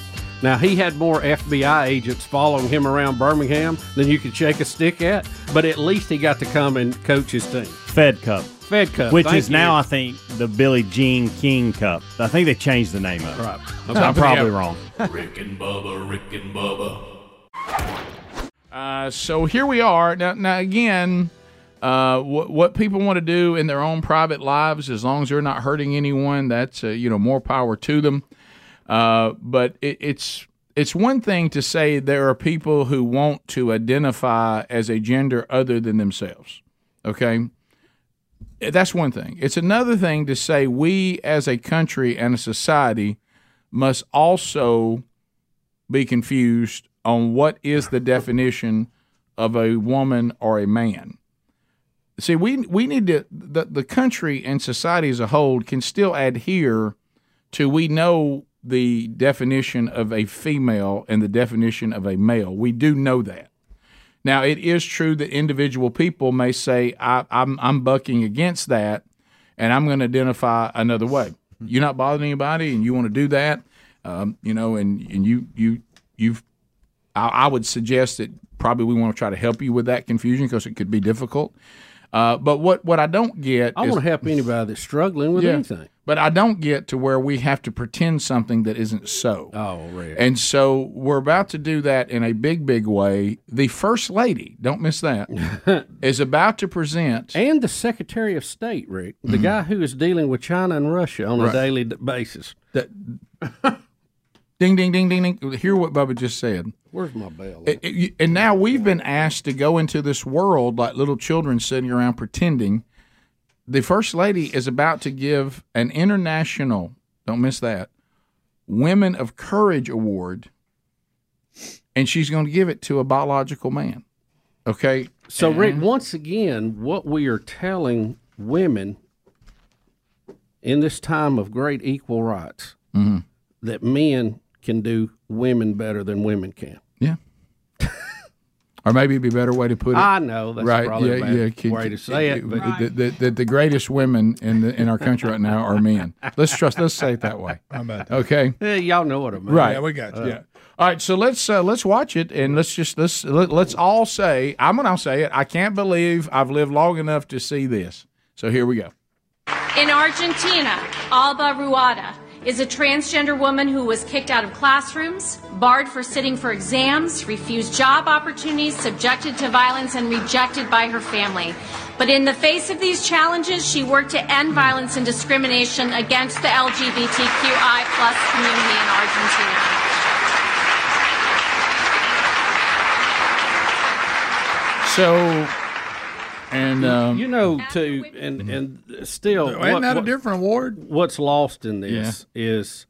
Now he had more FBI agents following him around Birmingham than you could shake a stick at, but at least he got to come and coach his team. Fed Cup. Fed Cup, Which thank is you. now, I think, the Billie Jean King Cup. I think they changed the name of it. Right. I'm probably wrong. Rick and Bubba, Rick and Bubba. Uh, so here we are now. Now again, uh, what what people want to do in their own private lives, as long as they're not hurting anyone, that's uh, you know more power to them. Uh, but it, it's it's one thing to say there are people who want to identify as a gender other than themselves. Okay, that's one thing. It's another thing to say we as a country and a society must also be confused on what is the definition of a woman or a man. See, we we need to the the country and society as a whole can still adhere to we know the definition of a female and the definition of a male. We do know that. Now, it is true that individual people may say, I, I'm, I'm bucking against that and I'm going to identify another way. You're not bothering anybody and you want to do that, um, you know, and, and you, you, you've, I, I would suggest that probably we want to try to help you with that confusion because it could be difficult. Uh, but what, what I don't get I want to help anybody that's struggling with Yeah. anything. But I don't get to where we have to pretend something that isn't so. Oh, right. And so we're about to do that in a big, big way. The First Lady, don't miss that, is about to present. And the Secretary of State, Rick, the guy who is dealing with China and Russia on Mm-hmm. Right. a daily basis. That, ding, ding, ding, ding, ding. Hear what Bubba just said. Where's my bell? It- it- and now we've been asked to go into this world like little children sitting around pretending. The First Lady is about to give an international, don't miss that, Women of Courage Award, and she's going to give it to a biological man. Okay? So, Rick, once again, what we are telling women in this time of great equal rights Mhm. that men can do women better than women can. Yeah. Or maybe it'd be a better way to put it. I know, that's right? probably yeah, a bad yeah. Kid- way to say it, but- the, the, the, the greatest women in the, in our country right now are men. Let's trust. Let's say it that way. How about that? Okay. Yeah, y'all know what I mean. Right. Yeah, we got you. Yeah. All right. So let's uh, let's watch it and let's just let's let, let's all say I'm gonna say it. I can't believe I've lived long enough to see this. So here we go. In Argentina, Alba Rueda is a transgender woman who was kicked out of classrooms, barred for sitting for exams, refused job opportunities, subjected to violence, and rejected by her family. But in the face of these challenges, she worked to end violence and discrimination against the LGBTQI plus community in Argentina. So and um, you know, too, and and still, Isn't what- that a what- different award? What's lost in this is,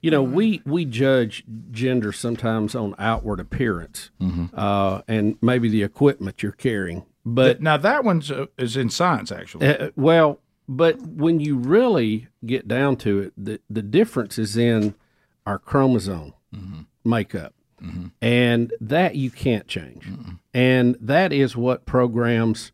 you know, we we judge gender sometimes on outward appearance, Mm-hmm. uh, and maybe the equipment you're carrying. But now that one's uh, is in science actually. Uh, well, but when you really get down to it, the the difference is in our chromosome makeup, and that you can't change, and that is what programs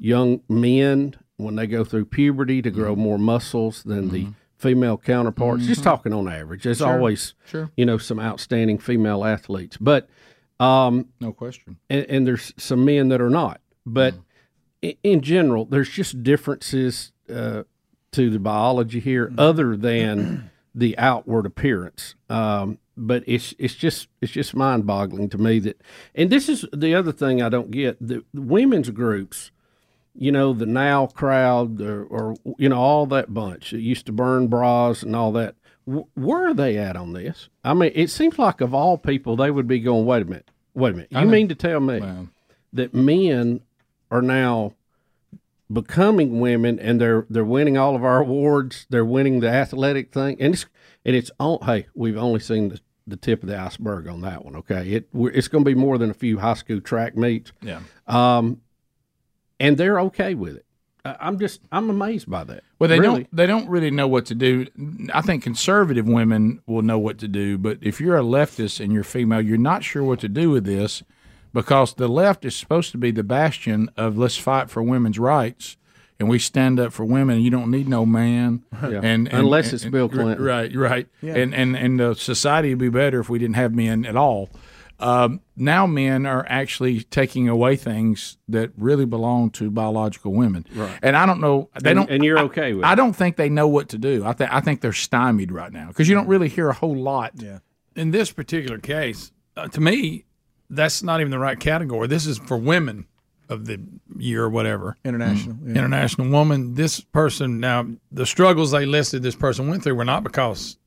young men when they go through puberty to grow more muscles than the female counterparts. Just talking on average, there's Sure, always sure. you know some outstanding female athletes, but um, no question. and, and there's some men that are not. But i in general, there's just differences uh, to the biology here, other than the outward appearance. Um, but it's it's just it's just mind boggling to me that, and this is the other thing I don't get the, the women's groups. You know the now crowd, or, or you know all that bunch that used to burn bras and all that. W- where are they at on this? I mean, it seems like of all people, they would be going. Wait a minute, wait a minute. You know. mean to tell me that men are now becoming women and they're they're winning all of our awards. They're winning the athletic thing, and it's and it's on. Hey, we've only seen the, the tip of the iceberg on that one. Okay, it it's going to be more than a few high school track meets. Yeah. Um, and they're okay with it. I'm just I'm amazed by that. Well, they Really. don't. They don't really know what to do. I think conservative women will know what to do, but if you're a leftist and you're female, you're not sure what to do with this because the left is supposed to be the bastion of let's fight for women's rights, and we stand up for women. You don't need no man, Yeah. and, and Unless it's and- Bill Clinton. right? Right. Yeah. And and and the society would be better if we didn't have men at all. Um, now men are actually taking away things that really belong to biological women, Right. and I don't know. They And- don't, and you're I- okay with I it. don't think they know what to do. I think I think they're stymied right now because you don't really hear a whole lot. Yeah. In this particular case, uh, to me, that's not even the right category. This is for women of the year or whatever. International, yeah. International woman. This person, now, the struggles they listed this person went through were not because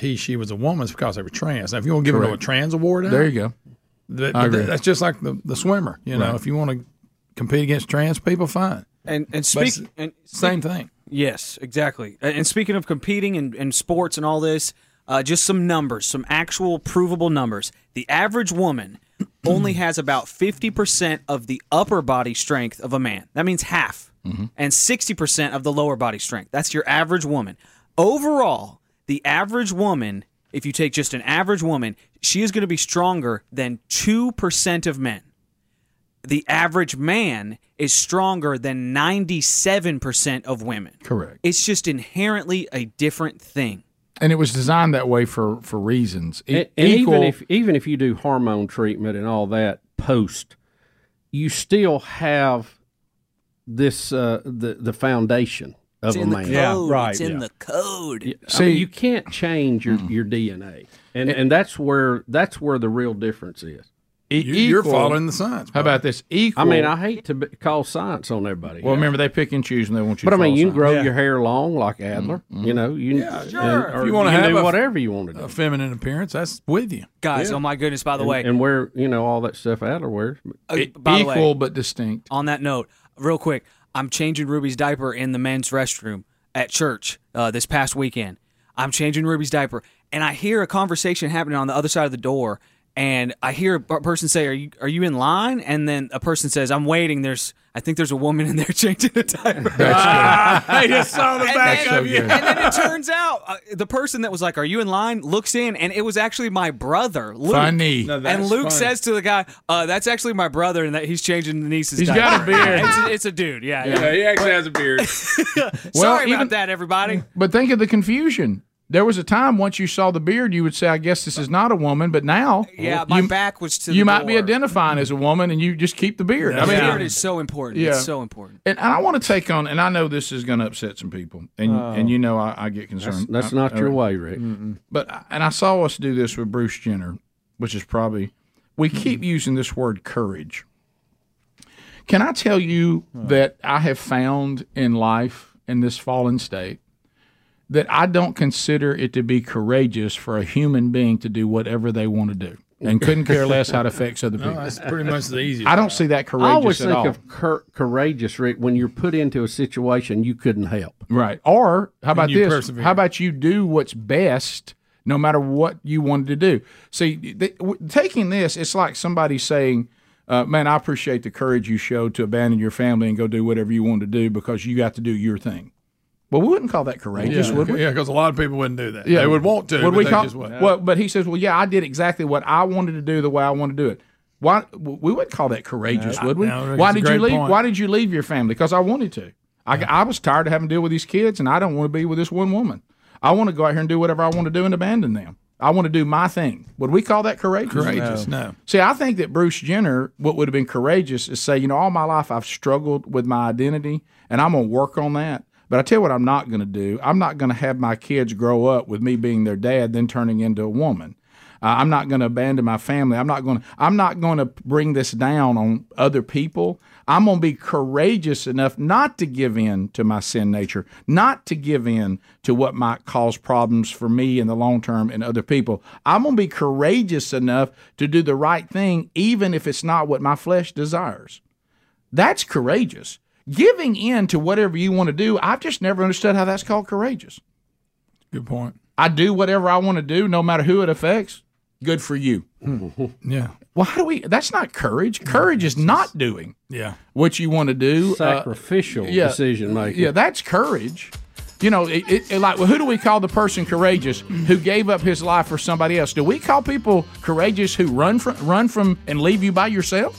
he, she was a woman, it's because they were trans. Now, if you want to give them a trans award, out, There you go. that- I agree. that's just like the, the swimmer. You know, Right. if you want to compete against trans people, fine. And and speak it's and same thing. Yes, exactly. And and speaking of competing and, and sports and all this, uh, just some numbers, some actual provable numbers. The average woman only has about 50% of the upper body strength of a man. That means half. And 60% of the lower body strength. That's your average woman. Overall, the average woman, if you take just an average woman, she is going to be stronger than 2% of men. The average man is stronger than 97% of women. Correct. It's just inherently a different thing. And it was designed that way for for reasons. E- And, and equal, even if even if you do hormone treatment and all that post, you still have this uh, the the foundation of It's a in the man. code. It's in the code. Yeah. I See- mean, you can't change your, your DNA, and and that's where that's where the real difference is. E- You- you're following the science, How about this? Equal. I mean, I hate to be, call science on everybody. Well, remember they pick and choose, and they want you. but I mean, you can grow science. your hair long like Adler. Mm-hmm. You know, you Yeah, and- sure. or if you want to have do a- whatever you want to do. a feminine appearance, that's with you, Guys, Yeah. oh my goodness, by the and, way. and wear you know all that stuff Adler wears. Uh, E- by the way, equal but distinct. On that note, real quick, I'm changing Ruby's diaper in the men's restroom at church uh, this past weekend. I'm changing Ruby's diaper, and I hear a conversation happening on the other side of the door, and I hear a person say, "Are you are you in line?" And then a person says, "I'm waiting." There's I think there's a woman in there changing the diaper. I just saw the And back then- of you. And then it turns out uh, the person that was like, "Are you in line?" looks in, and it was actually my brother, Luke. Funny. No, and Luke funny. says to the guy, uh, "That's actually my brother, and that he's changing the niece's." He's diaper." got a beard. it's, a, it's a dude. Yeah, yeah. Yeah, he actually has a beard. Sorry even- about that, everybody. But think of the confusion. There was a time once you saw the beard, you would say, "I guess this is not a woman." But now, Yeah, my you, back was to you the might be identifying as a woman, and you just keep the beard. I mean, beard is so important. It's so important. And, and I want to take on, and I know this is going to upset some people, and Oh. and you know I, I get concerned. That's, that's I- not I- your way, Rick. But and I saw us do this with Bruce Jenner, which is probably we mm-hmm. keep using this word courage. Can I tell you that I have found in life in this fallen state that I don't consider it to be courageous for a human being to do whatever they want to do and couldn't care less how it affects other No, people. that's pretty much the easiest. I don't see that courageous I always think all. of cour- courageous, Rick, when you're put into a situation you couldn't help. Right. Or how about this? persevere. How about you do what's best no matter what you wanted to do? See, th- w- taking this, it's like somebody saying, uh, man, I appreciate the courage you showed to abandon your family and go do whatever you wanted to do because you got to do your thing. Well, we wouldn't call that courageous, yeah, would we? Yeah, because a lot of people wouldn't do that. Yeah. they would want to. Would but we call? just wouldn't. Well, but he says, well, yeah, I did exactly what I wanted to do the way I wanted to do it. Why we wouldn't call that courageous, No, would we? no, Why did you leave? point. Why did you leave your family? Because I wanted to. I, I was tired of having to deal with these kids, and I don't want to be with this one woman. I want to go out here and do whatever I want to do and abandon them. I want to do my thing. Would we call that courageous? Courageous, no. See, I think that Bruce Jenner, what would have been courageous is say, you know, all my life I've struggled with my identity, and I'm going to work on that. But I tell you what, I'm not going to do. I'm not going to have my kids grow up with me being their dad, then turning into a woman. Uh, I'm not going to abandon my family. I'm not going. I'm not going to bring this down on other people. I'm going to be courageous enough not to give in to my sin nature, not to give in to what might cause problems for me in the long term and other people. I'm going to be courageous enough to do the right thing, even if it's not what my flesh desires. That's courageous. Giving in to whatever you want to do, I've just never understood how that's called courageous. Good point. I do whatever I want to do, no matter who it affects. Good for you. Yeah. Well, how do we? That's not courage. Courage is not doing Yeah. what you want to do. uh, Sacrificial decision making. Yeah, that's courage. You know, it, it, it- like, well, who do we call the person courageous who gave up his life for somebody else? Do we call people courageous who run from run from and leave you by yourself?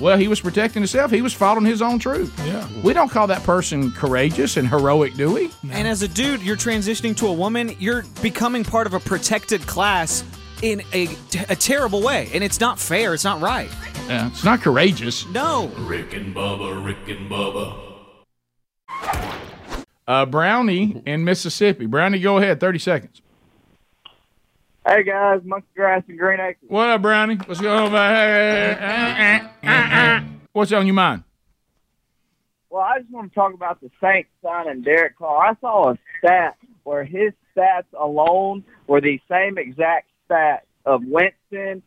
Well, he was protecting himself. He was following his own truth. Yeah. We don't call that person courageous and heroic, do we? And as a dude, you're transitioning to a woman. You're becoming part of a protected class in a, a terrible way, and it's not fair. It's not right. Yeah, it's not courageous. No. Rick and Bubba, Rick and Bubba. Uh, Brownie in Mississippi. Brownie, go ahead. Thirty seconds. Hey guys, Monkey Grass and Green Acres. What up, Brownie? What's going on? What's on your mind? Well, I just want to talk about the Saints signing Derek Carr. I saw a stat where his stats alone were the same exact stats of Winston,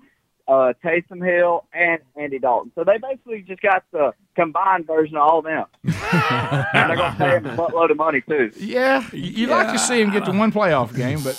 uh, Taysom Hill, and Andy Dalton. So they basically just got the combined version of all of them. and they're going to pay him a buttload of money, too. Yeah, you'd like to see him get to one playoff game, but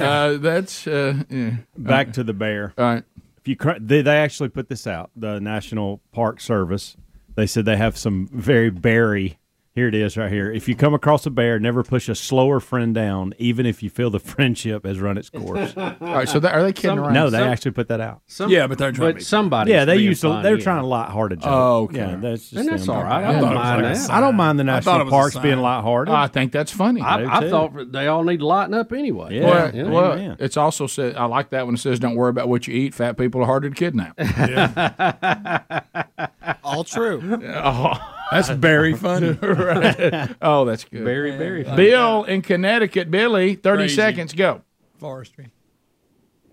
uh, that's uh, yeah. Back to the bear. All right. If you cr- they, they actually put this out, the National Park Service. They said they have some very berry. Here it is, right here. If you come across a bear, never push a slower friend down, even if you feel the friendship has run its course. All right, so that, are they kidding around? No, they Some- actually put that out. Some- Yeah, but they're trying to But be- somebody. Yeah, they used to. They're trying a lighthearted joke. Oh, okay. Yeah, that's just And that's all right. I Yeah. don't mind that. I don't mind the national it was a parks sign. being lighthearted. I think that's funny. I, I thought they all need to lighten up anyway. well, Yeah. well, it's also said. I like that when it says, "Don't worry about what you eat. Fat people are harder to kidnap." All true. oh, that's very funny. right. Oh, that's good. Very, very funny. Bill in Connecticut. Billy, thirty Crazy. seconds. Go. Forestry.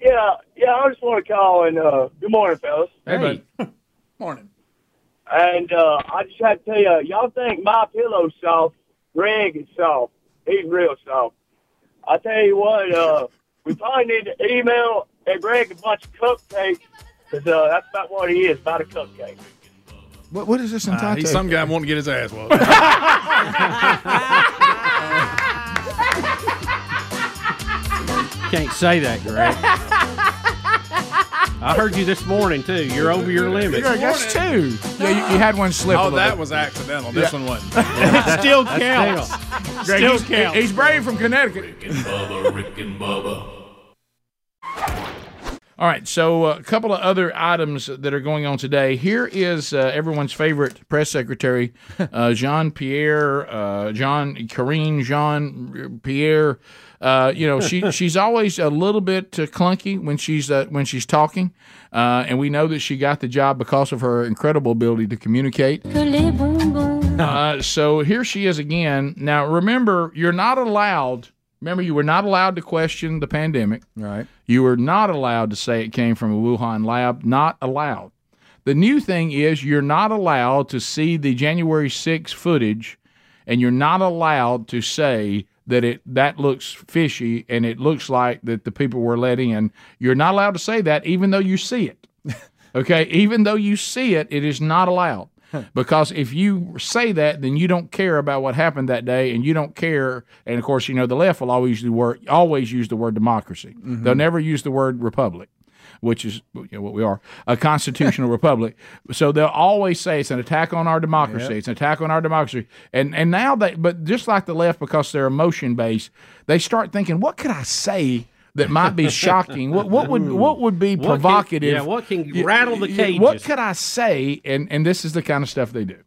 Yeah, yeah. I just want to call and uh, good morning, fellas. Hey, Morning. And uh, I just have to tell you, y'all think my pillow soft? Greg is soft. He's real soft. I tell you what, uh, we probably need to email and Greg a bunch of cupcakes because uh, that's about what he is, about a cupcake. What, what is this Uh, entitled? he's some guy wanting to get his ass whooped. Can't say that, Greg. I heard you this morning too. You're over your limit. Yeah, that's two. Yeah, you, you had one slip. oh, little that bit. was accidental. This Yeah. one wasn't. Still That counts. still- Greg, still he's, counts. he's brave from Connecticut. Rick and Bubba, Rick and Bubba. All right, so uh, a couple of other items that are going on today. Here is uh, everyone's favorite press secretary, uh, Jean Pierre, uh, Jean Karine Jean Pierre. Uh, you know, she she's always a little bit uh, clunky when she's uh, when she's talking, uh, and we know that she got the job because of her incredible ability to communicate. Uh, so here she is again. Now, remember, you're not allowed. Remember, you were not allowed to question the pandemic. Right. You were not allowed to say it came from a Wuhan lab. Not allowed. The new thing is you're not allowed to see the January 6 footage, and you're not allowed to say that it that looks fishy and it looks like that the people were let in. You're not allowed to say that, even though you see it. Okay, even though you see it, it is not allowed. Because if you say that, then you don't care about what happened that day, and you don't care. And of course, you know the left will always use the word always use the word democracy. Mm-hmm. They'll never use the word republic, which is you know, what we are a constitutional republic. So they'll always say it's an attack on our democracy. Yep. It's an attack on our democracy. And and now they, but just like the left, because they're emotion based, they start thinking, what could I say? That might be shocking. What what would what would be What can- provocative? yeah, what can Yeah, rattle the yeah, What could I say? And and this is the kind of stuff they do.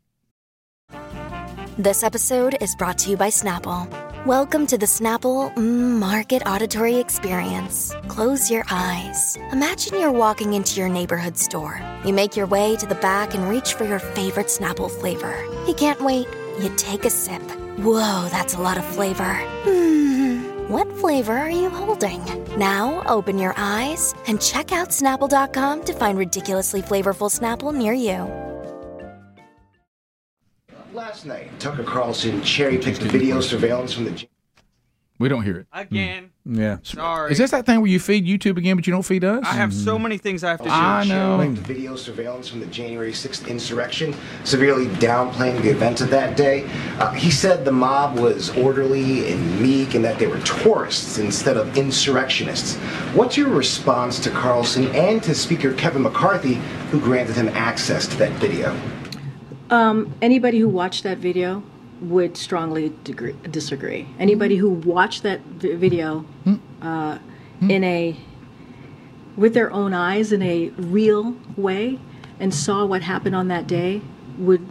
This episode is brought to you by Snapple. Welcome to the Snapple mm, Market Auditory Experience. Close your eyes. Imagine you're walking into your neighborhood store. You make your way to the back and reach for your favorite Snapple flavor. You can't wait. You take a sip. Whoa, that's a lot of flavor. Hmm, what flavor are you holding? Now open your eyes and check out Snapple.com to find ridiculously flavorful Snapple near you. Last night, Tucker Carlson cherry picked the video surveillance from the. We don't hear it. Again. Yeah. Sorry. Is this that thing where you feed YouTube again, but you don't feed us? I have so many things I have to do. I know. The video surveillance from the January 6th insurrection, severely downplaying the events of that day. Uh, he said the mob was orderly and meek and that they were tourists instead of insurrectionists. What's your response to Carlson and to Speaker Kevin McCarthy, who granted him access to that video? Um, anybody who watched that video would strongly degree, disagree. Anybody who watched that vi- video uh, in a with their own eyes in a real way and saw what happened on that day would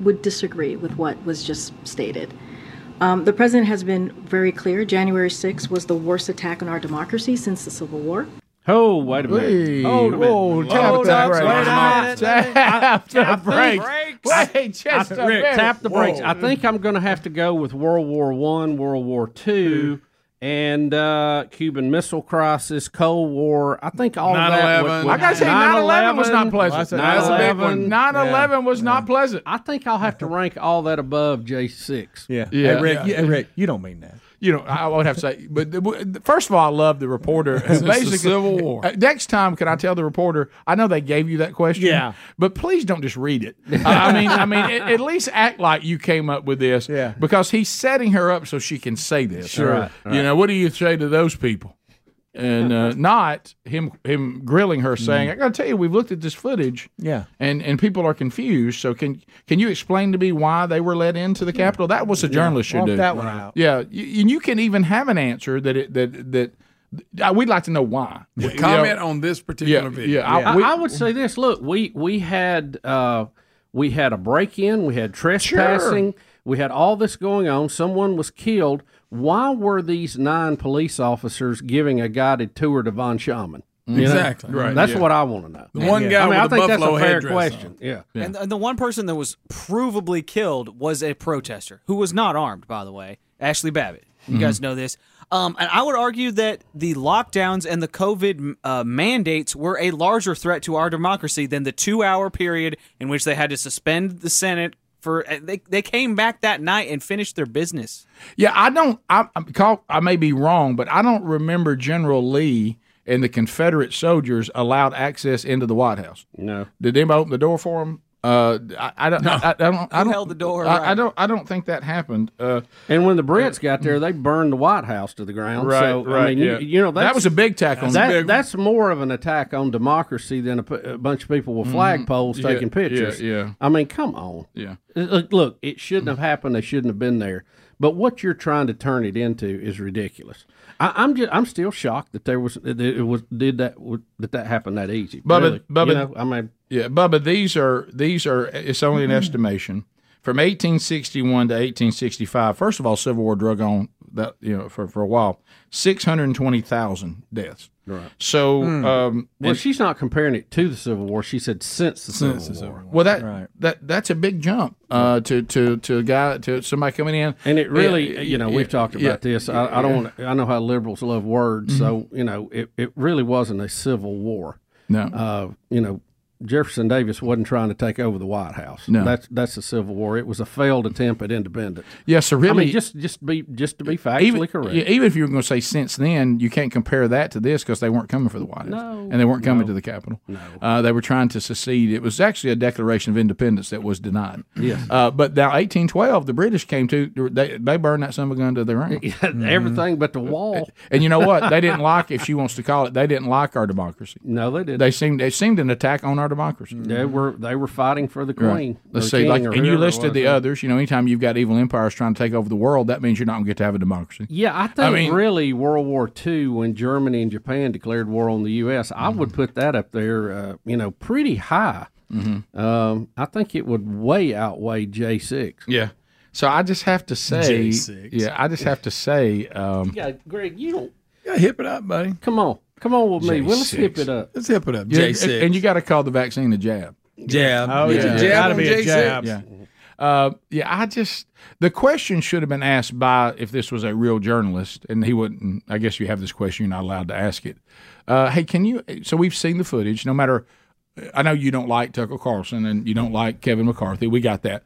would disagree with what was just stated. Um, the president has been very clear. January 6th was the worst attack on our democracy since the Civil War. Oh, wait a minute. Hey, Hold a minute. whoa, tap Hold the up, brakes. wait a minute. Tap the I think- brakes. Wait, just a Rick, minute. tap the brakes. Whoa. I think I'm going to have to go with World War One, World War Two, and uh, Cuban Missile Crisis, Cold War. I think all of that. would- would- I gotta say, 9/11 was not pleasant. That's a big one. 9/11 9/11 was not pleasant. I think I'll have to rank all that above J6. Yeah. Yeah. Hey, Rick, Yeah. You, hey, Rick, you don't mean that. You know, I would have to say, but the- first of all, I love the reporter. who the Civil War. Uh, next time, can I tell the reporter? I know they gave you that question. Yeah. but please don't just read it. I mean, I mean, at, at least act like you came up with this. Yeah, because he's setting her up so she can say this. Sure. Right, You right. know, what do you say to those people? And uh, not him him grilling her, saying, "I got to tell you, we've looked at this footage, Yeah. and and people are confused. So can can you explain to me why they were let into the Capitol? That was a Yeah. journalist should Walk do. that one out. Yeah, you, and you can even have an answer that it, that that. uh, We'd like to know why. You Comment know? on this particular Yeah, video. yeah, I- I, we- I would say this. Look, we we had uh, we had a break in, we had trespassing, we had all this going on. Someone was killed. Why were these nine police officers giving a guided tour to QAnon Shaman? You know? Exactly. Right, That's yeah. what I want to know. The one Yeah. guy I mean, with I the think that's a fair headdress question. on. Yeah. And, and the one person that was provably killed was a protester who was not armed, by the way, Ashli Babbitt. You Mm-hmm. Mhm. guys know this. Um, and I would argue that the lockdowns and the COVID uh, mandates were a larger threat to our democracy than the two-hour period in which they had to suspend the Senate for. uh, They they came back that night and finished their business. Yeah, I don't. I, I call. I may be wrong, but I don't remember General Lee and the Confederate soldiers allowed access into the White House. No. Did anybody open the door for them? Uh, I, I don't. I, I don't. I Who don't. held the door? I, I don't. I don't think that happened. Uh, And when the Brits got there, they burned the White House to the ground. Right, so, right, I mean, yeah. you, you know, That was a big tack on that, big- That's more of an attack on democracy than a, p- a bunch of people with flagpoles Yeah, taking pictures. yeah, yeah. I mean, come on. Yeah. Look, look, it shouldn't have happened. They shouldn't have been there. But what you're trying to turn it into is ridiculous. I, I'm just, I'm still shocked that there was, that it was, did that, that that happened that easy. Bubba, Really. Bubba, You know, I mean, yeah, Bubba. These are these are. It's only an mm-hmm. estimation. From 1861 to 1865, first of all, Civil War drug on that you know for, for a while. 620,000 deaths. Right. So, Hmm. um, well, and- she's not comparing it to the Civil War. She said since the Civil War. well, that that that's a big jump uh, to to to a guy to somebody coming in, And it really, Yeah, you know, yeah, we've talked about yeah, this. I, I don't want. to I know how liberals love words, so you know, it, it really wasn't a civil war. No. uh, you know, Jefferson Davis wasn't trying to take over the White House. No. that's that's a civil war. It was a failed attempt at independence. Yeah, so I mean, just just be just to be factually even, correct. yeah, even if you were going to say since then, you can't compare that to this because they weren't coming for the White House, No, and they weren't coming no, to the Capitol. no. uh, they were trying to secede. It was actually a Declaration of Independence that was denied. Yes. uh, but now 1812, the British came to they they burned that son of a gun to the ground. Everything but the wall. And you know what? They didn't like, if she wants to call it, they didn't like our democracy. No, they didn't. They seemed they seemed an attack on our democracy. They were they were fighting for the Right. queen. Let's see, like, and you listed the others. You know, anytime you've got evil empires trying to take over the world, that means you're not going to get to have a democracy. Yeah, I think mean- really World War II, when Germany and Japan declared war on the U.S., I Mm-hmm. would put that up there, uh, you know, pretty high. Mhm. Um, I think it would way outweigh J six. Yeah. So I just have to say, J6. yeah, I just have to say, um, Yeah, Greg, you don't. Yeah, hip it up, buddy. Come on, come on with me. Well, let's J6. hip it up. Let's hip it up. Yeah, J six. and you got to call the vaccine a jab. Jab. Oh, Get your yeah. jab Gotta on be a J6. jab. Yeah. Uh, yeah, I just the question should have been asked by if this was a real journalist, and he wouldn't. I guess you have this question, you're not allowed to ask it. Uh, hey, can you? So we've seen the footage. No matter, I know you don't like Tucker Carlson and you don't like Kevin McCarthy. We got that,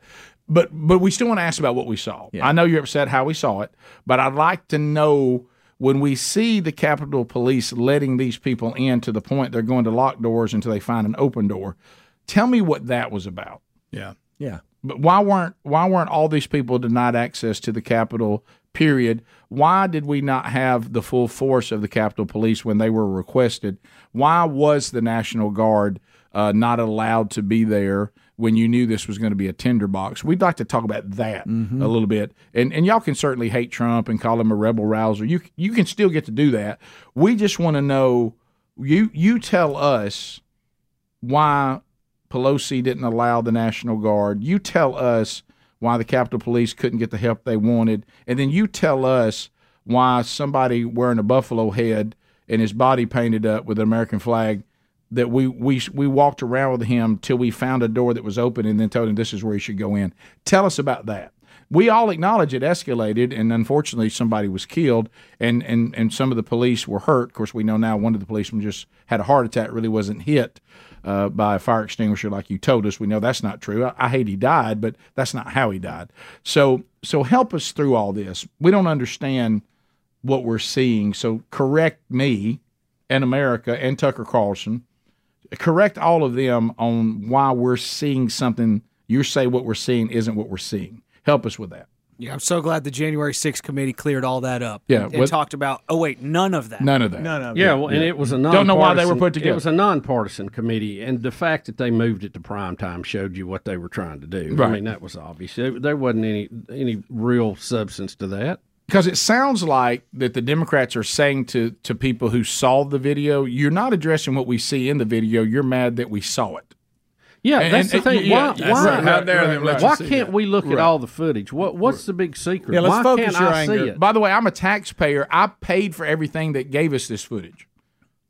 but but we still want to ask about what we saw. I know you're upset how we saw it, but I'd like to know when we see the Capitol Police letting these people in to the point they're going to lock doors until they find an open door. Tell me what that was about. Yeah. Yeah. But why weren't why weren't all these people denied access to the Capitol? Period. Why did we not have the full force of the Capitol Police when they were requested? Why was the National Guard uh, not allowed to be there when you knew this was going to be a tinderbox? We'd like to talk about that Mhm. a little bit, and and y'all can certainly hate Trump and call him a rebel rouser. You you can still get to do that. We just want to know. You you tell us why Pelosi didn't allow the National Guard. You tell us why the Capitol Police couldn't get the help they wanted. And then you tell us why somebody wearing a buffalo head and his body painted up with an American flag that we, we, we walked around with him till we found a door that was open and then told him this is where he should go in. Tell us about that. We all acknowledge it escalated, and unfortunately, somebody was killed, and and and some of the police were hurt. Of course, we know now one of the policemen just had a heart attack. Really wasn't hit uh, by a fire extinguisher like you told us. We know that's not true. I, I hate he died, but that's not how he died. So so help us through all this. We don't understand what we're seeing. So correct me and America and Tucker Carlson. Correct all of them on why we're seeing something. You say what we're seeing isn't what we're seeing. Help us with that. Yeah, I'm so glad the January 6th committee cleared all that up. Yeah, and what- talked about. Oh wait, none of that. None of that. None of Yeah, well, and it was a non Don't know why they were put together. It was a nonpartisan committee, and the fact that they moved it to prime time showed you what they were trying to do. Right. I mean, that was obvious. There, there wasn't any any real substance to that. Because it sounds like that the Democrats are saying to to people who saw the video, "You're not addressing what we see in the video. You're mad that we saw it." Yeah, And- that's and- the thing. yeah, why that's why, right. How dare they why can't that? we look at all the footage? What What's the big secret? Yeah, let's why focus can't your I see anger. it? By the way, I'm a taxpayer. I paid for everything that gave us this footage.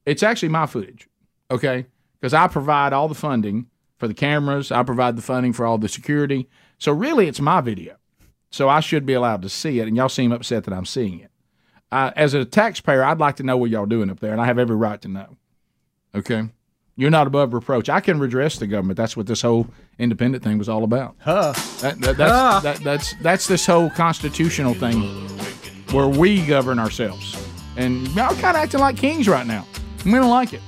It's actually my footage, okay? Because I provide all the funding for the cameras. I provide the funding for all the security. So really, it's my video. So I should be allowed to see it. And y'all seem upset that I'm seeing it. Uh, as a taxpayer, I'd like to know what y'all doing up there, and I have every right to know. Okay. You're not above reproach. I can redress the government. That's what this whole independent thing was all about. Huh. That, that, that's, that, that's that's this whole constitutional thing where we govern ourselves, and y'all kind of acting like kings right now. We don't like it.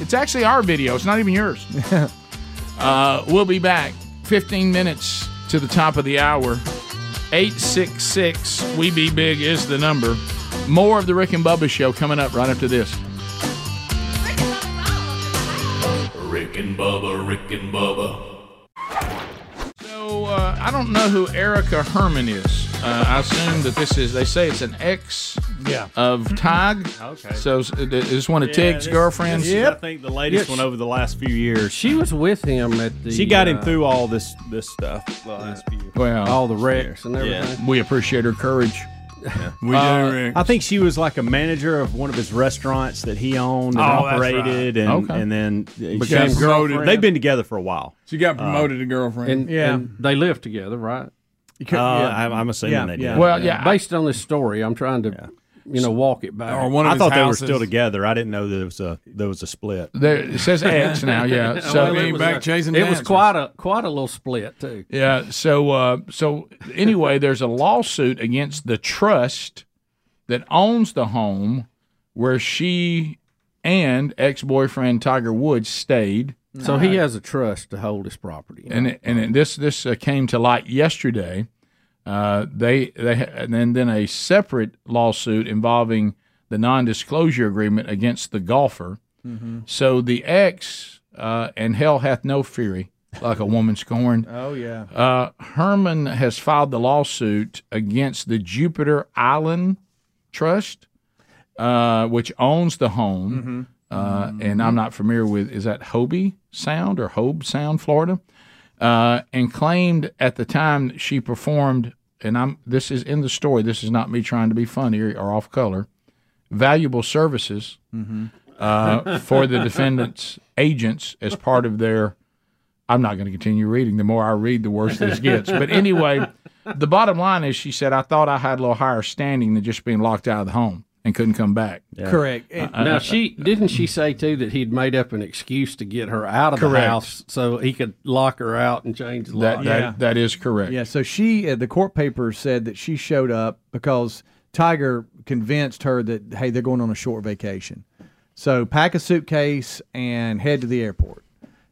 It's actually our video. It's not even yours. uh, we'll be back. 15 minutes to the top of the hour. 866 We Be Big is the number. More of the Rick and Bubba show coming up right after this. Rick and Bubba, Rick and Bubba. So uh, I don't know who Erica Herman is. Uh, I assume that this is. They say it's an ex. Yeah. Of Tig. Okay. So is is this one of Yeah, Tig's this- girlfriends? Yeah. I think the latest Yeah, one over the last few years. She was with him at the. She got him uh, through all this this stuff the last few. Well, all the wrecks and everything. We appreciate her courage. We Uh, I think she was like a manager of one of his restaurants that he owned and Oh, that's operated, right. and Okay. and then Became she's- promoted. They've been together for a while. She got promoted to girlfriend. And, Yeah. and they lived together, right? Uh, I'm, I'm assuming they did. Well, yeah. Based on this story, I'm trying to, you know, walk it back. or one I thought they were still together. I didn't know that there was a there was a split. There, it says ex now, yeah. So Well, it was, a- it was quite a quite a little split too. Yeah. So uh, so anyway, there's a lawsuit against the trust that owns the home where she and ex-boyfriend Tiger Woods stayed. So he has a trust to hold his property. and it, and it, this this uh, came to light yesterday. Uh, they they and then then a separate lawsuit involving the non-disclosure agreement against the golfer. Mhm. So the ex uh, and hell hath no fury, like a woman scorned. Oh, yeah. Uh, Herman has filed the lawsuit against the Jupiter Island Trust, uh, which owns the home. Uh, and I'm not familiar with is that Hobie Sound or Hobe Sound, Florida, uh, and claimed at the time that she performed. And I'm this is in the story. This is not me trying to be funny or, or off color. Valuable services Mhm. uh, for the defendant's agents as part of their. I'm not going to continue reading. The more I read, the worse this gets. But anyway, the bottom line is, she said, "I thought I had a little higher standing than just being locked out of the home and couldn't come back." Correct. Uh, now uh, she didn't she say too that he'd made up an excuse to get her out of the house so he could lock her out and change the That- lock. that- that is correct. Yeah. So she, uh, the court papers said that she showed up because Tiger convinced her that hey, they're going on a short vacation. So pack a suitcase and head to the airport.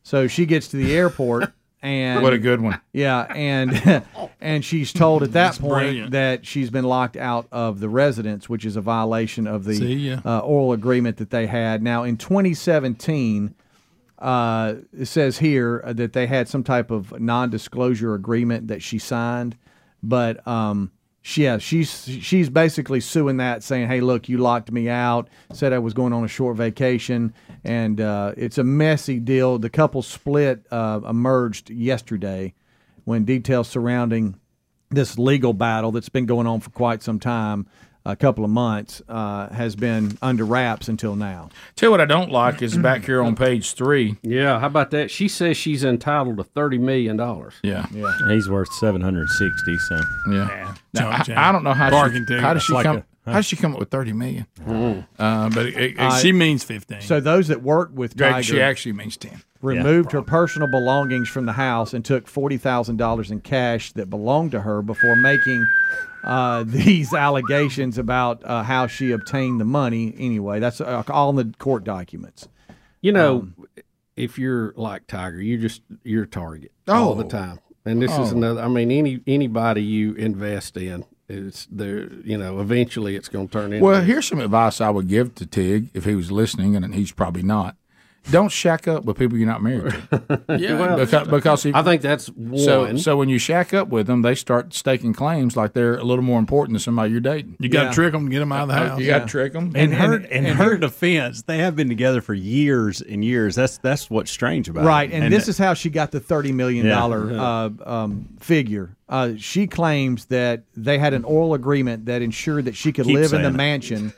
So she gets to the airport and What a good one. Yeah, and and she's told at that That's point brilliant. that she's been locked out of the residence, which is a violation of the See uh, oral agreement that they had. Now in 2017, uh, it says here that they had some type of non-disclosure agreement that she signed, but um, yeah, she's she's basically suing that, saying, "Hey, look, you locked me out. Said I was going on a short vacation, and uh, it's a messy deal." The couple split uh, emerged yesterday when details surrounding this legal battle that's been going on for quite some time a couple of months, uh, has been under wraps until now. Tell you what I don't like is back here on page three. Yeah, how about that? She says she's entitled to thirty million dollars. Yeah, yeah. He's worth seven hundred sixty. So Yeah. Now, Chunk I. I don't know how Bargain she, ticket. how does she Like come. A- how does she come up with thirty million? Uh, but it, it, Uh, she means fifteen. So those that worked with Greg, Tiger, she actually means ten. removed her personal belongings from the house and took forty thousand dollars in cash that belonged to her before making uh, these allegations about uh, how she obtained the money. Anyway, that's uh, all in the court documents. You know, Um, if you're like Tiger, you just you're a target all the Oh. time. And this is Oh. another. I mean, any anybody you invest in is there. You know, eventually it's going to turn into. Well, here's some advice I would give to Tig if he was listening, and he's probably not. Don't shack up with people you're not married to. Yeah, well, because, because if, I think that's So, one. so when you shack up with them, they start staking claims like they're a little more important than somebody you're dating. You got to trick them to get them out of the house. You got to trick them. And her in her defense, they have been together for years and years. That's that's what's strange about Right, it. Right, and, this is how she got the thirty million dollar Yeah. uh, um, figure. Uh, she claims that they had an oral agreement that ensured that she could Keep live in the it. mansion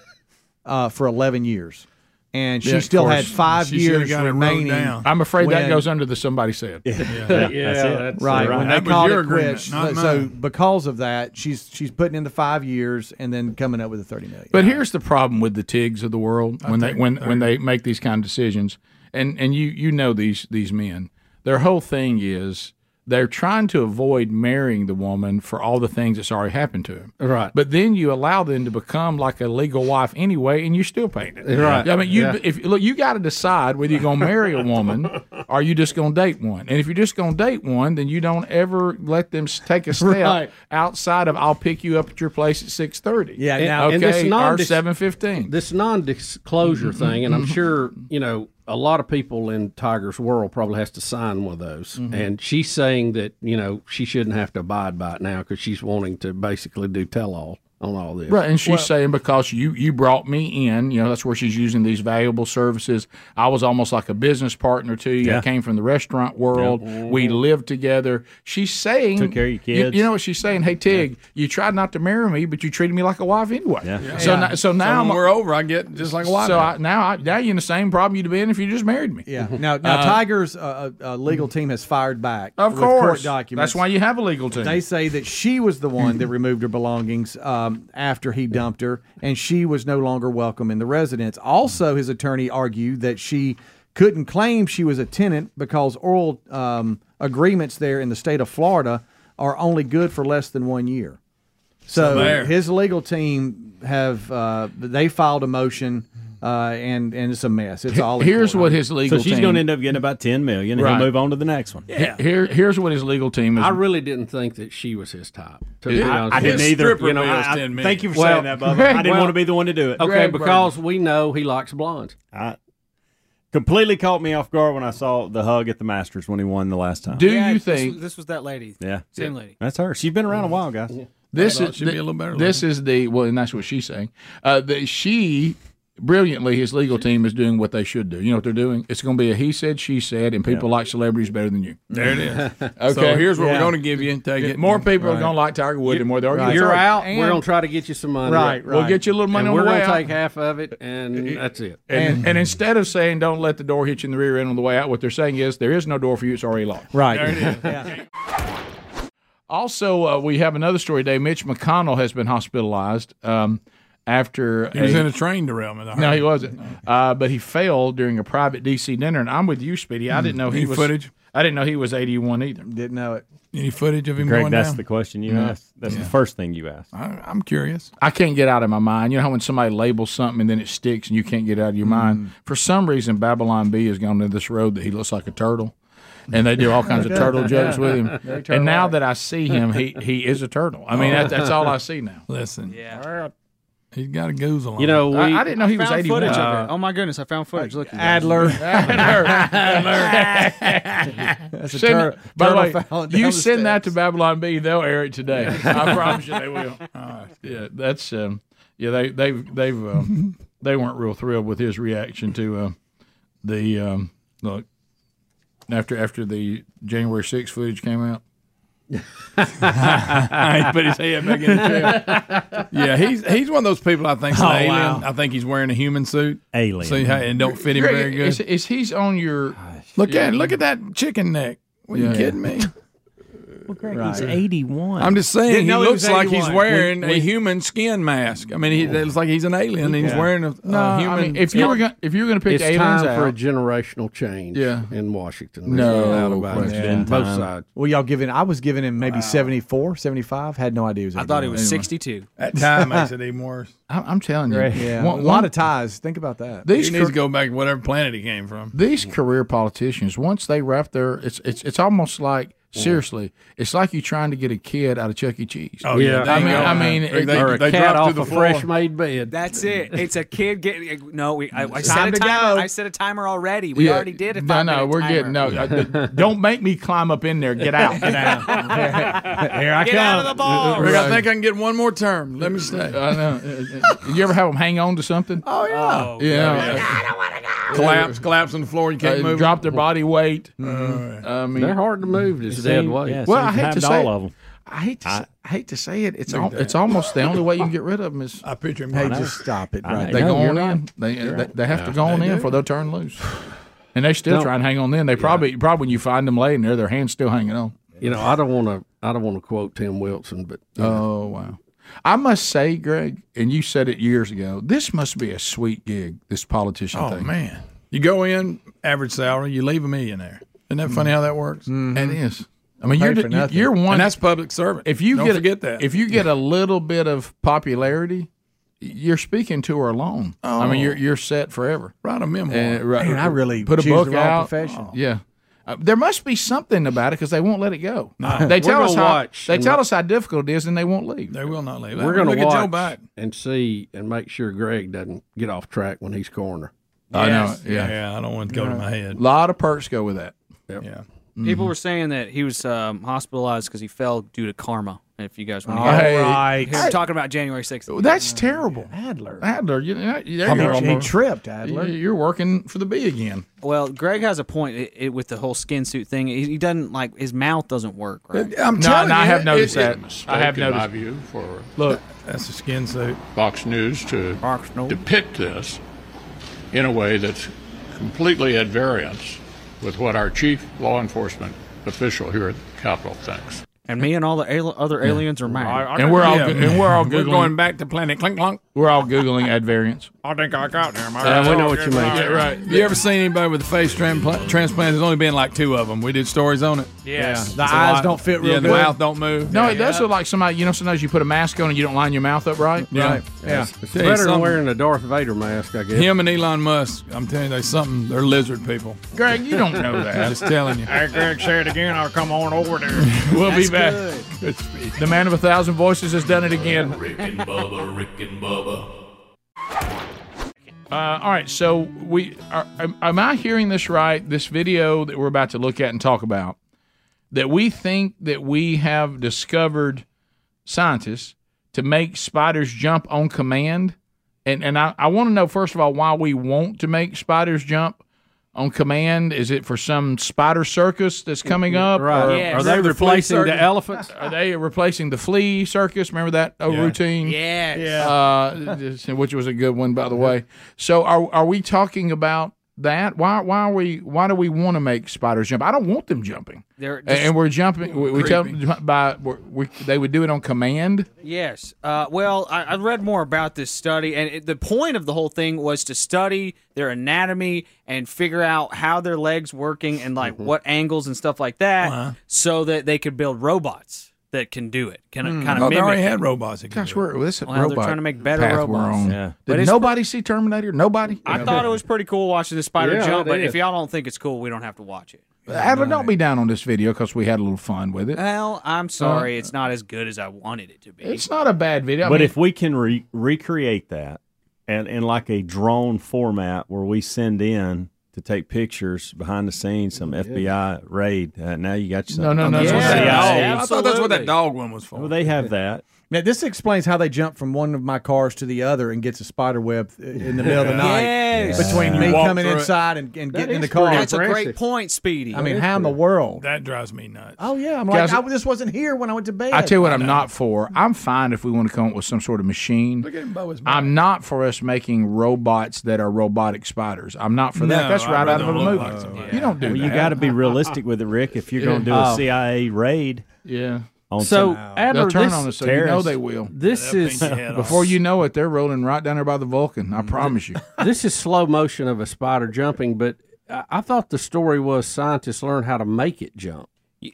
uh, for eleven years, and she Yeah, still course. had five She years got it wrote remaining. I'm afraid that goes under the somebody said. Yeah, that's right. right. When That they was called your it quits, agreement, so, so mine. because of that, she's she's putting in the five years and then coming up with the thirty million. But here's the problem with the Tigs of the world when they when they're- when they make these kind of decisions, and and you you know these these men, their whole thing is they're trying to avoid marrying the woman for all the things that's already happened to him. Right. But then you allow them to become like a legal wife anyway, and you're still paying it. Right. I mean, you Yeah. if look, you got to decide whether you're going to marry a woman or you just going to date one. And if you're just going to date one, then you don't ever let them take a step Right. outside of I'll pick you up at your place at six thirty. Yeah, And- now and okay, this or seven fifteen. This non-disclosure thing, and I'm mm-hmm. sure you know a lot of people in Tiger's world probably has to sign one of those. Mhm. And she's saying that you know she shouldn't have to abide by it now because she's wanting to basically do tell-all on all this. Right, and she's Well- saying because you you brought me in, you know, that's where she's using these valuable services. I was almost like a business partner to you. I came from the restaurant world. We lived together. She's saying Took care of your you- kids. You, know what she's saying? Hey Tig, you tried not to marry me, but you treated me like a wife anyway. Yeah. So Yeah. now, so now when we're over, I get just like a wife. So I, now I, now you're in the same problem you'd have been if you just married me. Yeah. Now, now Uh, Tiger's uh, uh, legal team has fired back. Of with court course. documents. That's why you have a legal team. They say that she was the one that removed her belongings um, after he dumped her, and she was no longer welcome in the residence. Also, his attorney argued that she couldn't claim she was a tenant because oral um, agreements there in the state of Florida are only good for less than one year. So So his legal team have uh, they filed a motion, uh, and and it's a mess. It's all Here's court. what his legal so she's going to end up getting about ten million, and Right. he'll move on to the next one. He- Here, here's what his legal team is. I really didn't think that she was his type. To I- I honest, didn't either. You know, I- I- I- thank you for saying that, Bubba. I didn't want to be the one to do it. Okay, Greg because we know he likes blondes. I, completely caught me off guard when I saw the hug at the Masters when he won the last time. Do Yeah, you this think was- this was that lady? Yeah, Same lady. That's her. She's been around a while, guys. This thought is she'd be a little better This is the well, and that's what she's saying. Uh, the, she brilliantly, his legal team is doing what they should do. You know what they're doing? It's going to be a he said, she said, and people like celebrities better than you. There it is. Okay, So here's what Yeah. we're going to give you. Take it. More people are going to like Tiger Woods than more they are. You're out. And- we're gonna try to get you some money. Right, We'll get you a little money And on we're gonna take half of it, and that's it. and, and, instead of saying don't let the door hit you in the rear end on the way out, what they're saying is there is no door for you. It's already locked. Right. There it is. Yeah. Also, uh, we have another story today. Mitch McConnell has been hospitalized um, after He was in a train derailment. No, he wasn't. Uh, but he fell during a private DC dinner, and I'm with you, Speedy. I didn't know he Any was footage? I didn't know he was 81 either. Didn't know it. Any footage of him Greg, going that's down? the question you No. asked. That's Yeah. the first thing you asked. I, I'm curious. I can't get out of my mind. You know how when somebody labels something and then it sticks and you can't get it out of your mind. For some reason, Babylon Bee has gone to this road that he looks like a turtle, and they do all kinds of turtle jokes with him. And now that I see him, he he is a turtle. I mean, that, that's all I see now. Listen, Yeah. He's got a goozle on You know, we, I, I didn't know he was found 81. footage Uh. Oh my goodness, I found footage. Look, Adler. guys. Adler. That's That's a send, tur- by the way, turtle you the send that to. Babylon Bee, they'll air it today. I promise you they will. Yeah, that's um, yeah. They they've they've um, they weren't real thrilled with his reaction to uh, the um, look after after the January 6th footage came out. He put his head back in the chair. Yeah, he's he's one of those people I think's an Oh, alien. wow. I think he's wearing a human suit. Alien. See how and don't fit him Greg, very good. Is, is he's on your? Look at look at that chicken neck. Are you Yeah. kidding me? Well, Greg, Right. he's 81. I'm just saying Didn't he know he looks like he's wearing We- a human skin mask. I mean, he it looks like he's an alien. and He's Yeah. wearing a, No, a I human. mean, if you were gonna if you were gonna pick it's aliens time for a generational change Yeah. in Washington. No There's doubt about it. question. Both Time. sides. Well, y'all giving? I was giving him maybe 74, 75. Had no idea he was. I thought he 81. was 62. that time makes it even worse. I'm, I'm telling you, Yeah, one- a lot one- of ties. Think about that. These he needs to go back to whatever planet he came from. these career politicians once they wrap their it's it's it's almost like seriously it's like you're trying to get a kid out of Chuck E. Cheese. Oh, yeah, I mean. I mean, They- it- they- or a they cat off to the a fresh made bed. That's it. It's a kid getting. No, we. I, I set Time a to timer. go. I set a timer already. We Yeah. already did a No, no, we're timer. getting no. uh, don't make me climb up in there. Get out. Get out. Here I Get come. out of the ball. Rick, I think I can get one more term. Let me stay. I know. Uh, You ever have them hang on to something? Oh yeah. yeah. Collapse, collapse on the floor. You can't Uh, move. drop their body weight. Mhm. I mean, They're hard to move. It's It dead weight. yeah, Well, I hate to say all it. of them. I hate to. say, I hate to say it. It's Look al- it's almost the only way you can get rid of them is I picture them. Hey, just stop it right they know, go you're on right. in. They they, they have to go on in do. for they'll turn loose. And they still No. try and hang on in. They probably probably when you find them laying there, their hands still hanging on. You know, I don't want to. I don't want to quote Tim Wilson, but you know, Oh wow! I must say, Greg, and you said it years ago. This must be a sweet gig. This politician Oh thing. Oh, man, you go in average salary, you leave a millionaire. Isn't that funny mm-hmm. how that works? Mm-hmm. It is. I mean, you're you're one. And that's public servant. if you Don't get forget that. if you get a little bit of popularity, you're speaking to her alone. I mean, Oh. you're you're set forever. write a memoir. And, right, Man, I really put a book the wrong out. profession. Yeah. Uh, there must be something about it because they won't let it go. They tell us how watch they tell us how difficult it is, and they won't leave. they will not leave. we're going Look to at Joe watch Biden. and see and make sure Greg doesn't get off track when he's corner. I know. Yeah. yeah, I don't want to go to my head. A lot of perks go with that. Yeah. People were saying that he was um, hospitalized because he fell due to karma. If you guys want to All hear, right. hear him talking about January 6th. That's terrible. Adler. Adler, you know, there I you mean, are. he tripped, Adler. You- You're working for the Bee again. Well, Greg has a point it, it, with the whole skin suit thing. He, he doesn't like his mouth doesn't work right. I'm No, telling no, you, I have noticed it- that. it- I have in my noticed. view, for Look, That's a skin suit. Fox News to Fox News. depict this in a way that's completely at variance with what our chief law enforcement official here at the Capitol thinks. And me and all the al- other aliens are mad. and we're all Yeah. go- and we're all We're googling. going back to Planet Clink Clunk. We're all googling ad variants. I think I got there. Yeah, uh, we know what you mean. Yeah, right. You ever seen anybody with a face transplant? transplant? There's only been like two of them. We did stories on it. Yes. The It's a eyes lot. don't fit real yeah, good. the mouth don't move. No, yeah. it does look like somebody. You know, sometimes you put a mask on and you don't line your mouth up right. Yeah. Right. Yeah. It's Tell you better than something. wearing a Darth Vader mask, I guess. Him and Elon Musk. I'm telling you, they something. They're lizard people. Greg, you don't know that. I'm just telling you. Hey, Greg, say it again. I'll come on over there. we'll be back. The man of a thousand voices has done it again. Rick and Bubba, Rick and Bubba. Uh, all right, so we are, am, am I hearing this right? This video that we're about to look at and talk about that we think that we have discovered scientists to make spiders jump on command, and and I, I want to know first of all why we want to make spiders jump on command. Is it for some spider circus that's coming up? Right. Or Yes. Are they Remember the replacing the elephants? Are they replacing the flea circus? Remember that old Yeah. routine? Yes. uh, which was a good one, by the way. So, are are we talking about that? Why why are we why do we want to make spiders jump? I don't want them jumping, They're and, just- and we're jumping. We, we tell them by we, they would do it on command. Yes. Uh, well, I, I read more about this study, and it, the point of the whole thing was to study their anatomy and figure out how their legs working and like what angles and stuff like that, so that they could build robots that can do it. Can it kind Oh, of they already it. had robots. that could Gosh, do it. we're this Well, they're robot trying to make better robots. Yeah. Did it's nobody see Terminator? Nobody. I thought it was pretty cool watching the spider Yeah, jump, but is. if y'all don't think it's cool, we don't have to watch it. Adler, don't be down on this video because we had a little fun with it. Well, I'm sorry, it's not as good as I wanted it to be. It's not a bad video. I but mean, if we can re- recreate that and in like a drone format where we send in to take pictures behind the scenes, some FBI raid, uh, now you got No, no, no, That's no, what Yeah, I thought that's what that dog one was for. Well, they have that. Now this explains how they jump from one of my cars to the other and gets a spider web in the middle of the night yes. between me coming inside and, and getting in the car. That's impressive. a great point, Speedy. I mean, how in the world? That drives me nuts. Oh yeah, I'm like, I, this wasn't here when I went to bed. I tell you what, I'm not for. I'm fine if we want to come up with some sort of machine. I'm not for us making robots that are robotic spiders. I'm not for no, that. That's I right out of a movie. Like yeah. You don't do well, You got to be realistic with it, Rick. If you're going to do a oh. CIA raid. Yeah so Adler, they'll turn on us. So you know they will. This yeah, is before you know it, they're rolling right down there by the Vulcan. I mm-hmm. promise you. this is slow motion of a spider jumping, but I thought the story was scientists learned how to make it jump.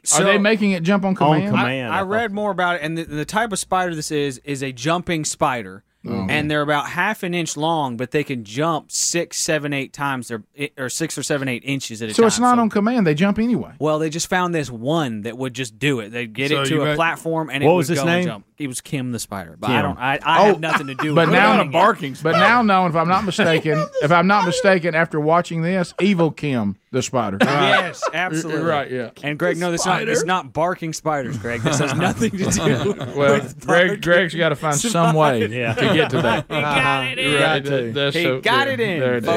So, Are they making it jump on command? On command I, I, I read more about it, and the, the type of spider this is is a jumping spider. Oh, and they're about half an inch long, but they can jump six, seven, eight times, their, or six or seven, eight inches at a so time. So it's not so, on command; they jump anyway. Well, they just found this one that would just do it. They'd get so it to a got, platform, and it would was go name? and jump it was Kim the spider, but I don't. I, I Oh, have nothing to do. But with now, running. But now, no. If I'm not mistaken, if I'm not mistaken, after watching this, Evil Kim the Spider. Yes, absolutely. Right. Yeah. And Greg, no, this not. It's not barking spiders, Greg. This has nothing to do. Well, with Greg, Greg's got to find some way Yeah. to get to that. Uh-huh. got it in. Right, that- that's He so- got yeah, it in, there it is.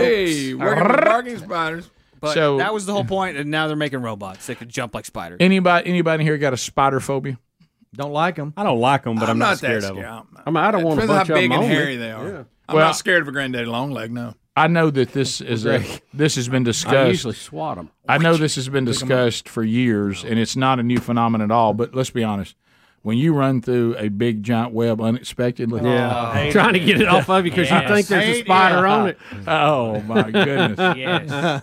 Hey, we're barking spiders. But So- that was the whole point, and now they're making robots that could jump like spiders. Anybody, anybody here got a spider phobia? Don't like them. I don't like them, but I'm, I'm not, not, scared of them. I mean, I don't want to bunch how big and hairy they are. Yeah. I'm well, not scared of a granddaddy long leg. No. I know that this is a, this has been discussed. I usually swat them. I know this has been discussed for years, and it's not a new phenomenon at all. But let's be honest, when you run through a big giant web unexpectedly. Yeah, oh, trying to get it off of you because yes. you think there's a spider on it. Oh my goodness! yes, uh,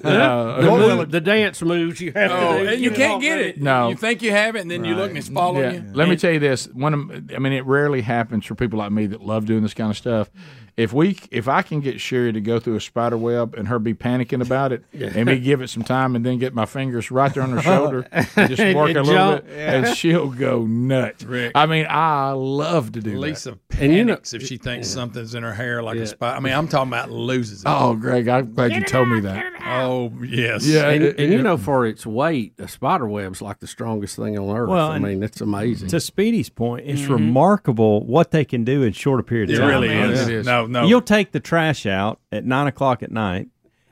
the, move, the, dance moves you have oh, to do. You, you can't get it. No, you think you have it, and then right. you look and it's following yeah. you. Let me tell you this: one, of, I mean, it rarely happens for people like me that love doing this kind of stuff. If we if I can get Sherry to go through a spider web and her be panicking about it, yeah. and me give it some time, and then get my fingers right there on her shoulder, and just work a little bit, yeah. and she'll go nuts. Rick. I mean, I love to do Lisa that. panics and you know, if she thinks yeah. something's in her hair like a spider. I mean, I'm talking about loses. It. Oh, Greg, I'm glad you told out, me that. Oh yes, yeah, and, it, and you know, for its weight, a spider web's like the strongest thing on earth. Well, I mean, it's amazing. To Speedy's point, it's mm-hmm. remarkable what they can do in short a period of time. It really is. No, no. You'll take the trash out at nine o'clock at night.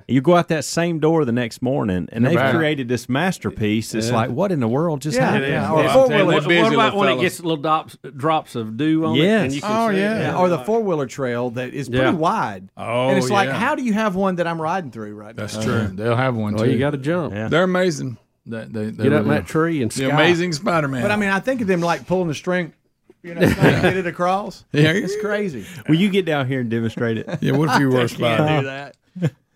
You go out that same door the next morning, and they've created this masterpiece. It's yeah. like, what in the world just yeah, happened? Yeah, or yeah. Four-wheeler. What, what about when it gets little drops, drops of dew on yes. Oh, it? oh, yeah. It. Or the four-wheeler trail that is pretty wide. Oh, And it's oh, like, how do you have one that I'm riding through right That's now? That's true. Uh, They'll have one, well, too. you got to jump. They're amazing. They, they, they Get up that tree and sky. The amazing Spider-Man. But, I mean, I think of them like pulling the string you're not trying to get it across. Yeah, it's crazy. Will you get down here and demonstrate it? Yeah, what if you were spotted? do that.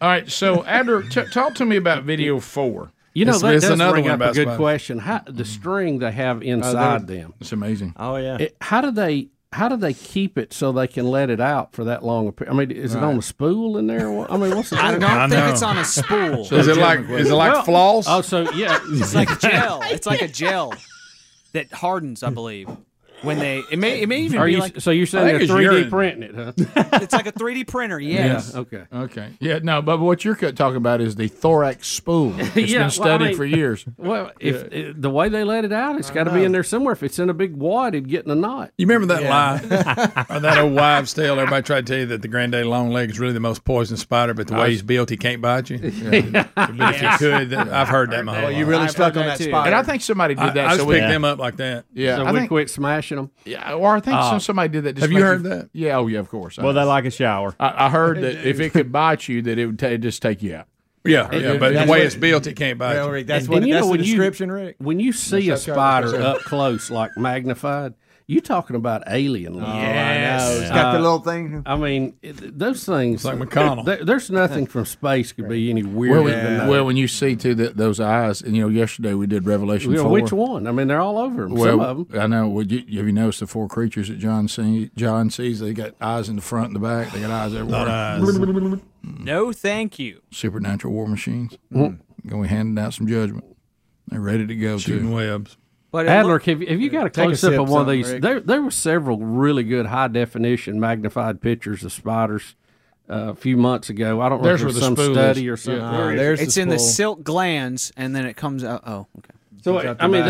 All right, so Adler, t- talk to me about video four. You know, that's another bring one up a good spider. question. How, the string they have oh, inside them. It's amazing. Oh yeah. It, how do they? How do they keep it so they can let it out for that long? I mean, is it on a spool in there? I mean, what's the I don't I think know. it's on a spool. So is it like is it like floss? Oh, so yeah, It's like a gel. It's like a gel that hardens, I believe when they it may it may even Are be you, like so you're saying they're three D printing it, huh? it's like a three D printer. Yes. Yeah, okay. Okay. Yeah. No, but what you're talking about is the thorax spoon. It's yeah, been studied well, I mean, for years. Well, if yeah. it, the way they let it out, it's got to be in there somewhere. If it's in a big wad, it'd get in a knot. You remember that lie or that old wives' tale? Everybody tried to tell you that the granddaddy long leg is really the most poisonous spider, but the way he's built, he can't bite you. Yeah. but if he could, I've heard that my whole. Well, you really I've stuck on that, that spider, and I think somebody did that. I, picked them up like that. Yeah. So we quit smashing washing them. Yeah, or I think uh, some, somebody did that. Just have you heard you, that? Yeah, oh yeah, of course. Well, they like a shower. I, I heard that if it could bite you, that it would t- just take you out. Yeah, it, yeah, but the way it's built, it can't bite. Well, Rick, that's what. You that's know, the when description, you, Rick. When you see a spider up close, like magnified, you talking about alien. Yes. Oh, I know. It's got uh, the little thing. I mean, it, those things. It's like McConnell. There, there's nothing from space could be any weirder well, Well, when you see, too, that those eyes, and, you know, yesterday we did Revelation you know, 4. Which one? I mean, they're all over them, well, some of them. I know. You, have you noticed the four creatures that John, sees? John sees? They got eyes in the front and the back. They got eyes everywhere. Eyes. No, thank you. Supernatural war machines. Mm. Going handing out some judgment. They're ready to go, Shooting too. webs. But Adler, looked, have, you, have, you, got a close up of one of these? Rick. There, there were several really good high definition magnified pictures of spiders. Uh, a few months ago. I don't know there's if it was some study or something. Yeah. There's it's the in the silk glands, and then it comes out. Oh, okay. So, so I mean,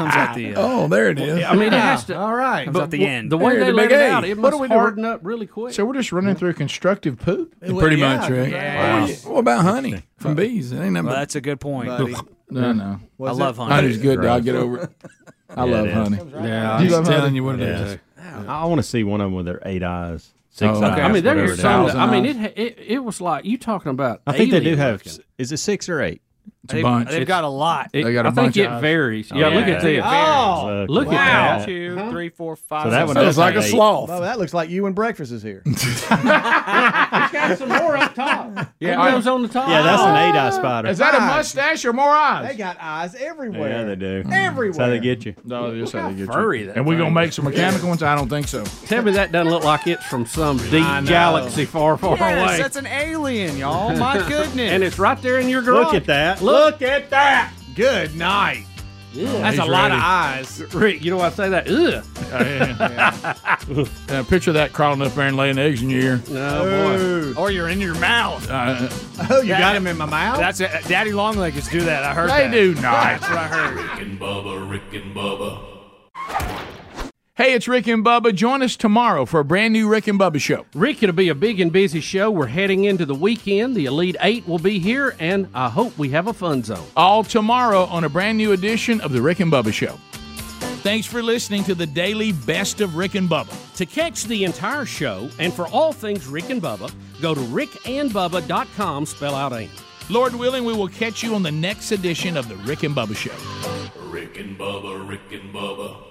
comes out the. Uh, Oh, there it is. I mean, it has to. All right. comes out the end. The way Hey, they the let big it A. out, it What must do we do? harden up really quick. So we're just running through constructive poop. Pretty yeah, much, right? yeah. What about honey from bees? It ain't nothing well, but- that's a good point. Buddy. No, no. I love honey. Honey's good. I'll get over it. I love it is. honey. Yeah, I'm You just telling honey? you what it is. I want to see one of them with their eight eyes, six Oh, eyes. okay. I mean, whatever there's it some. That, I mean, it, it it was like you talking about. I think they do alien have. looking. Is it six or eight? It's a bunch. They've got a lot. It- They got a I think bunch of it eyes. varies. Oh, yeah, look at this. Oh, Look wow. at One, that. two, three, four, five. So that six, one seven. It's like a sloth. Oh, that looks like you when breakfast is here. It's got some more up top. Yeah, It goes on the top. Yeah, that's an eight eye oh. spider. Is that a mustache or more eyes? They got eyes everywhere. yeah, they do. Everywhere. That's how they get you. No, that's how they get furry you. that And we're gonna make some mechanical ones? I don't think so. Tell me that doesn't look like it's from some deep galaxy far, far Yes, away. that's an alien, y'all. My goodness. and it's right there in your garage. Look at that. Look. at that. Good night. That's a he's lot ready. of eyes. Rick, you know why I say that? Ugh. Uh, picture that crawling up there and laying eggs in your ear. No, boy. or you're in your mouth. Uh, Oh, you got him in my mouth? That's it. Daddy Longlegs do that. I heard they that. do not. That's what I heard. Rick and Bubba, Rick and Bubba. Hey, it's Rick and Bubba. Join us tomorrow for a brand new Rick and Bubba show. Rick, it'll be a big and busy show. We're heading into the weekend. The Elite Eight will be here, and I hope we have a fun zone. All tomorrow on a brand new edition of the Rick and Bubba show. Thanks for listening to the daily best of Rick and Bubba. To catch the entire show and for all things Rick and Bubba, go to rickandbubba.com, spell out AIM. Lord willing, we will catch you on the next edition of the Rick and Bubba show. Rick and Bubba, Rick and Bubba.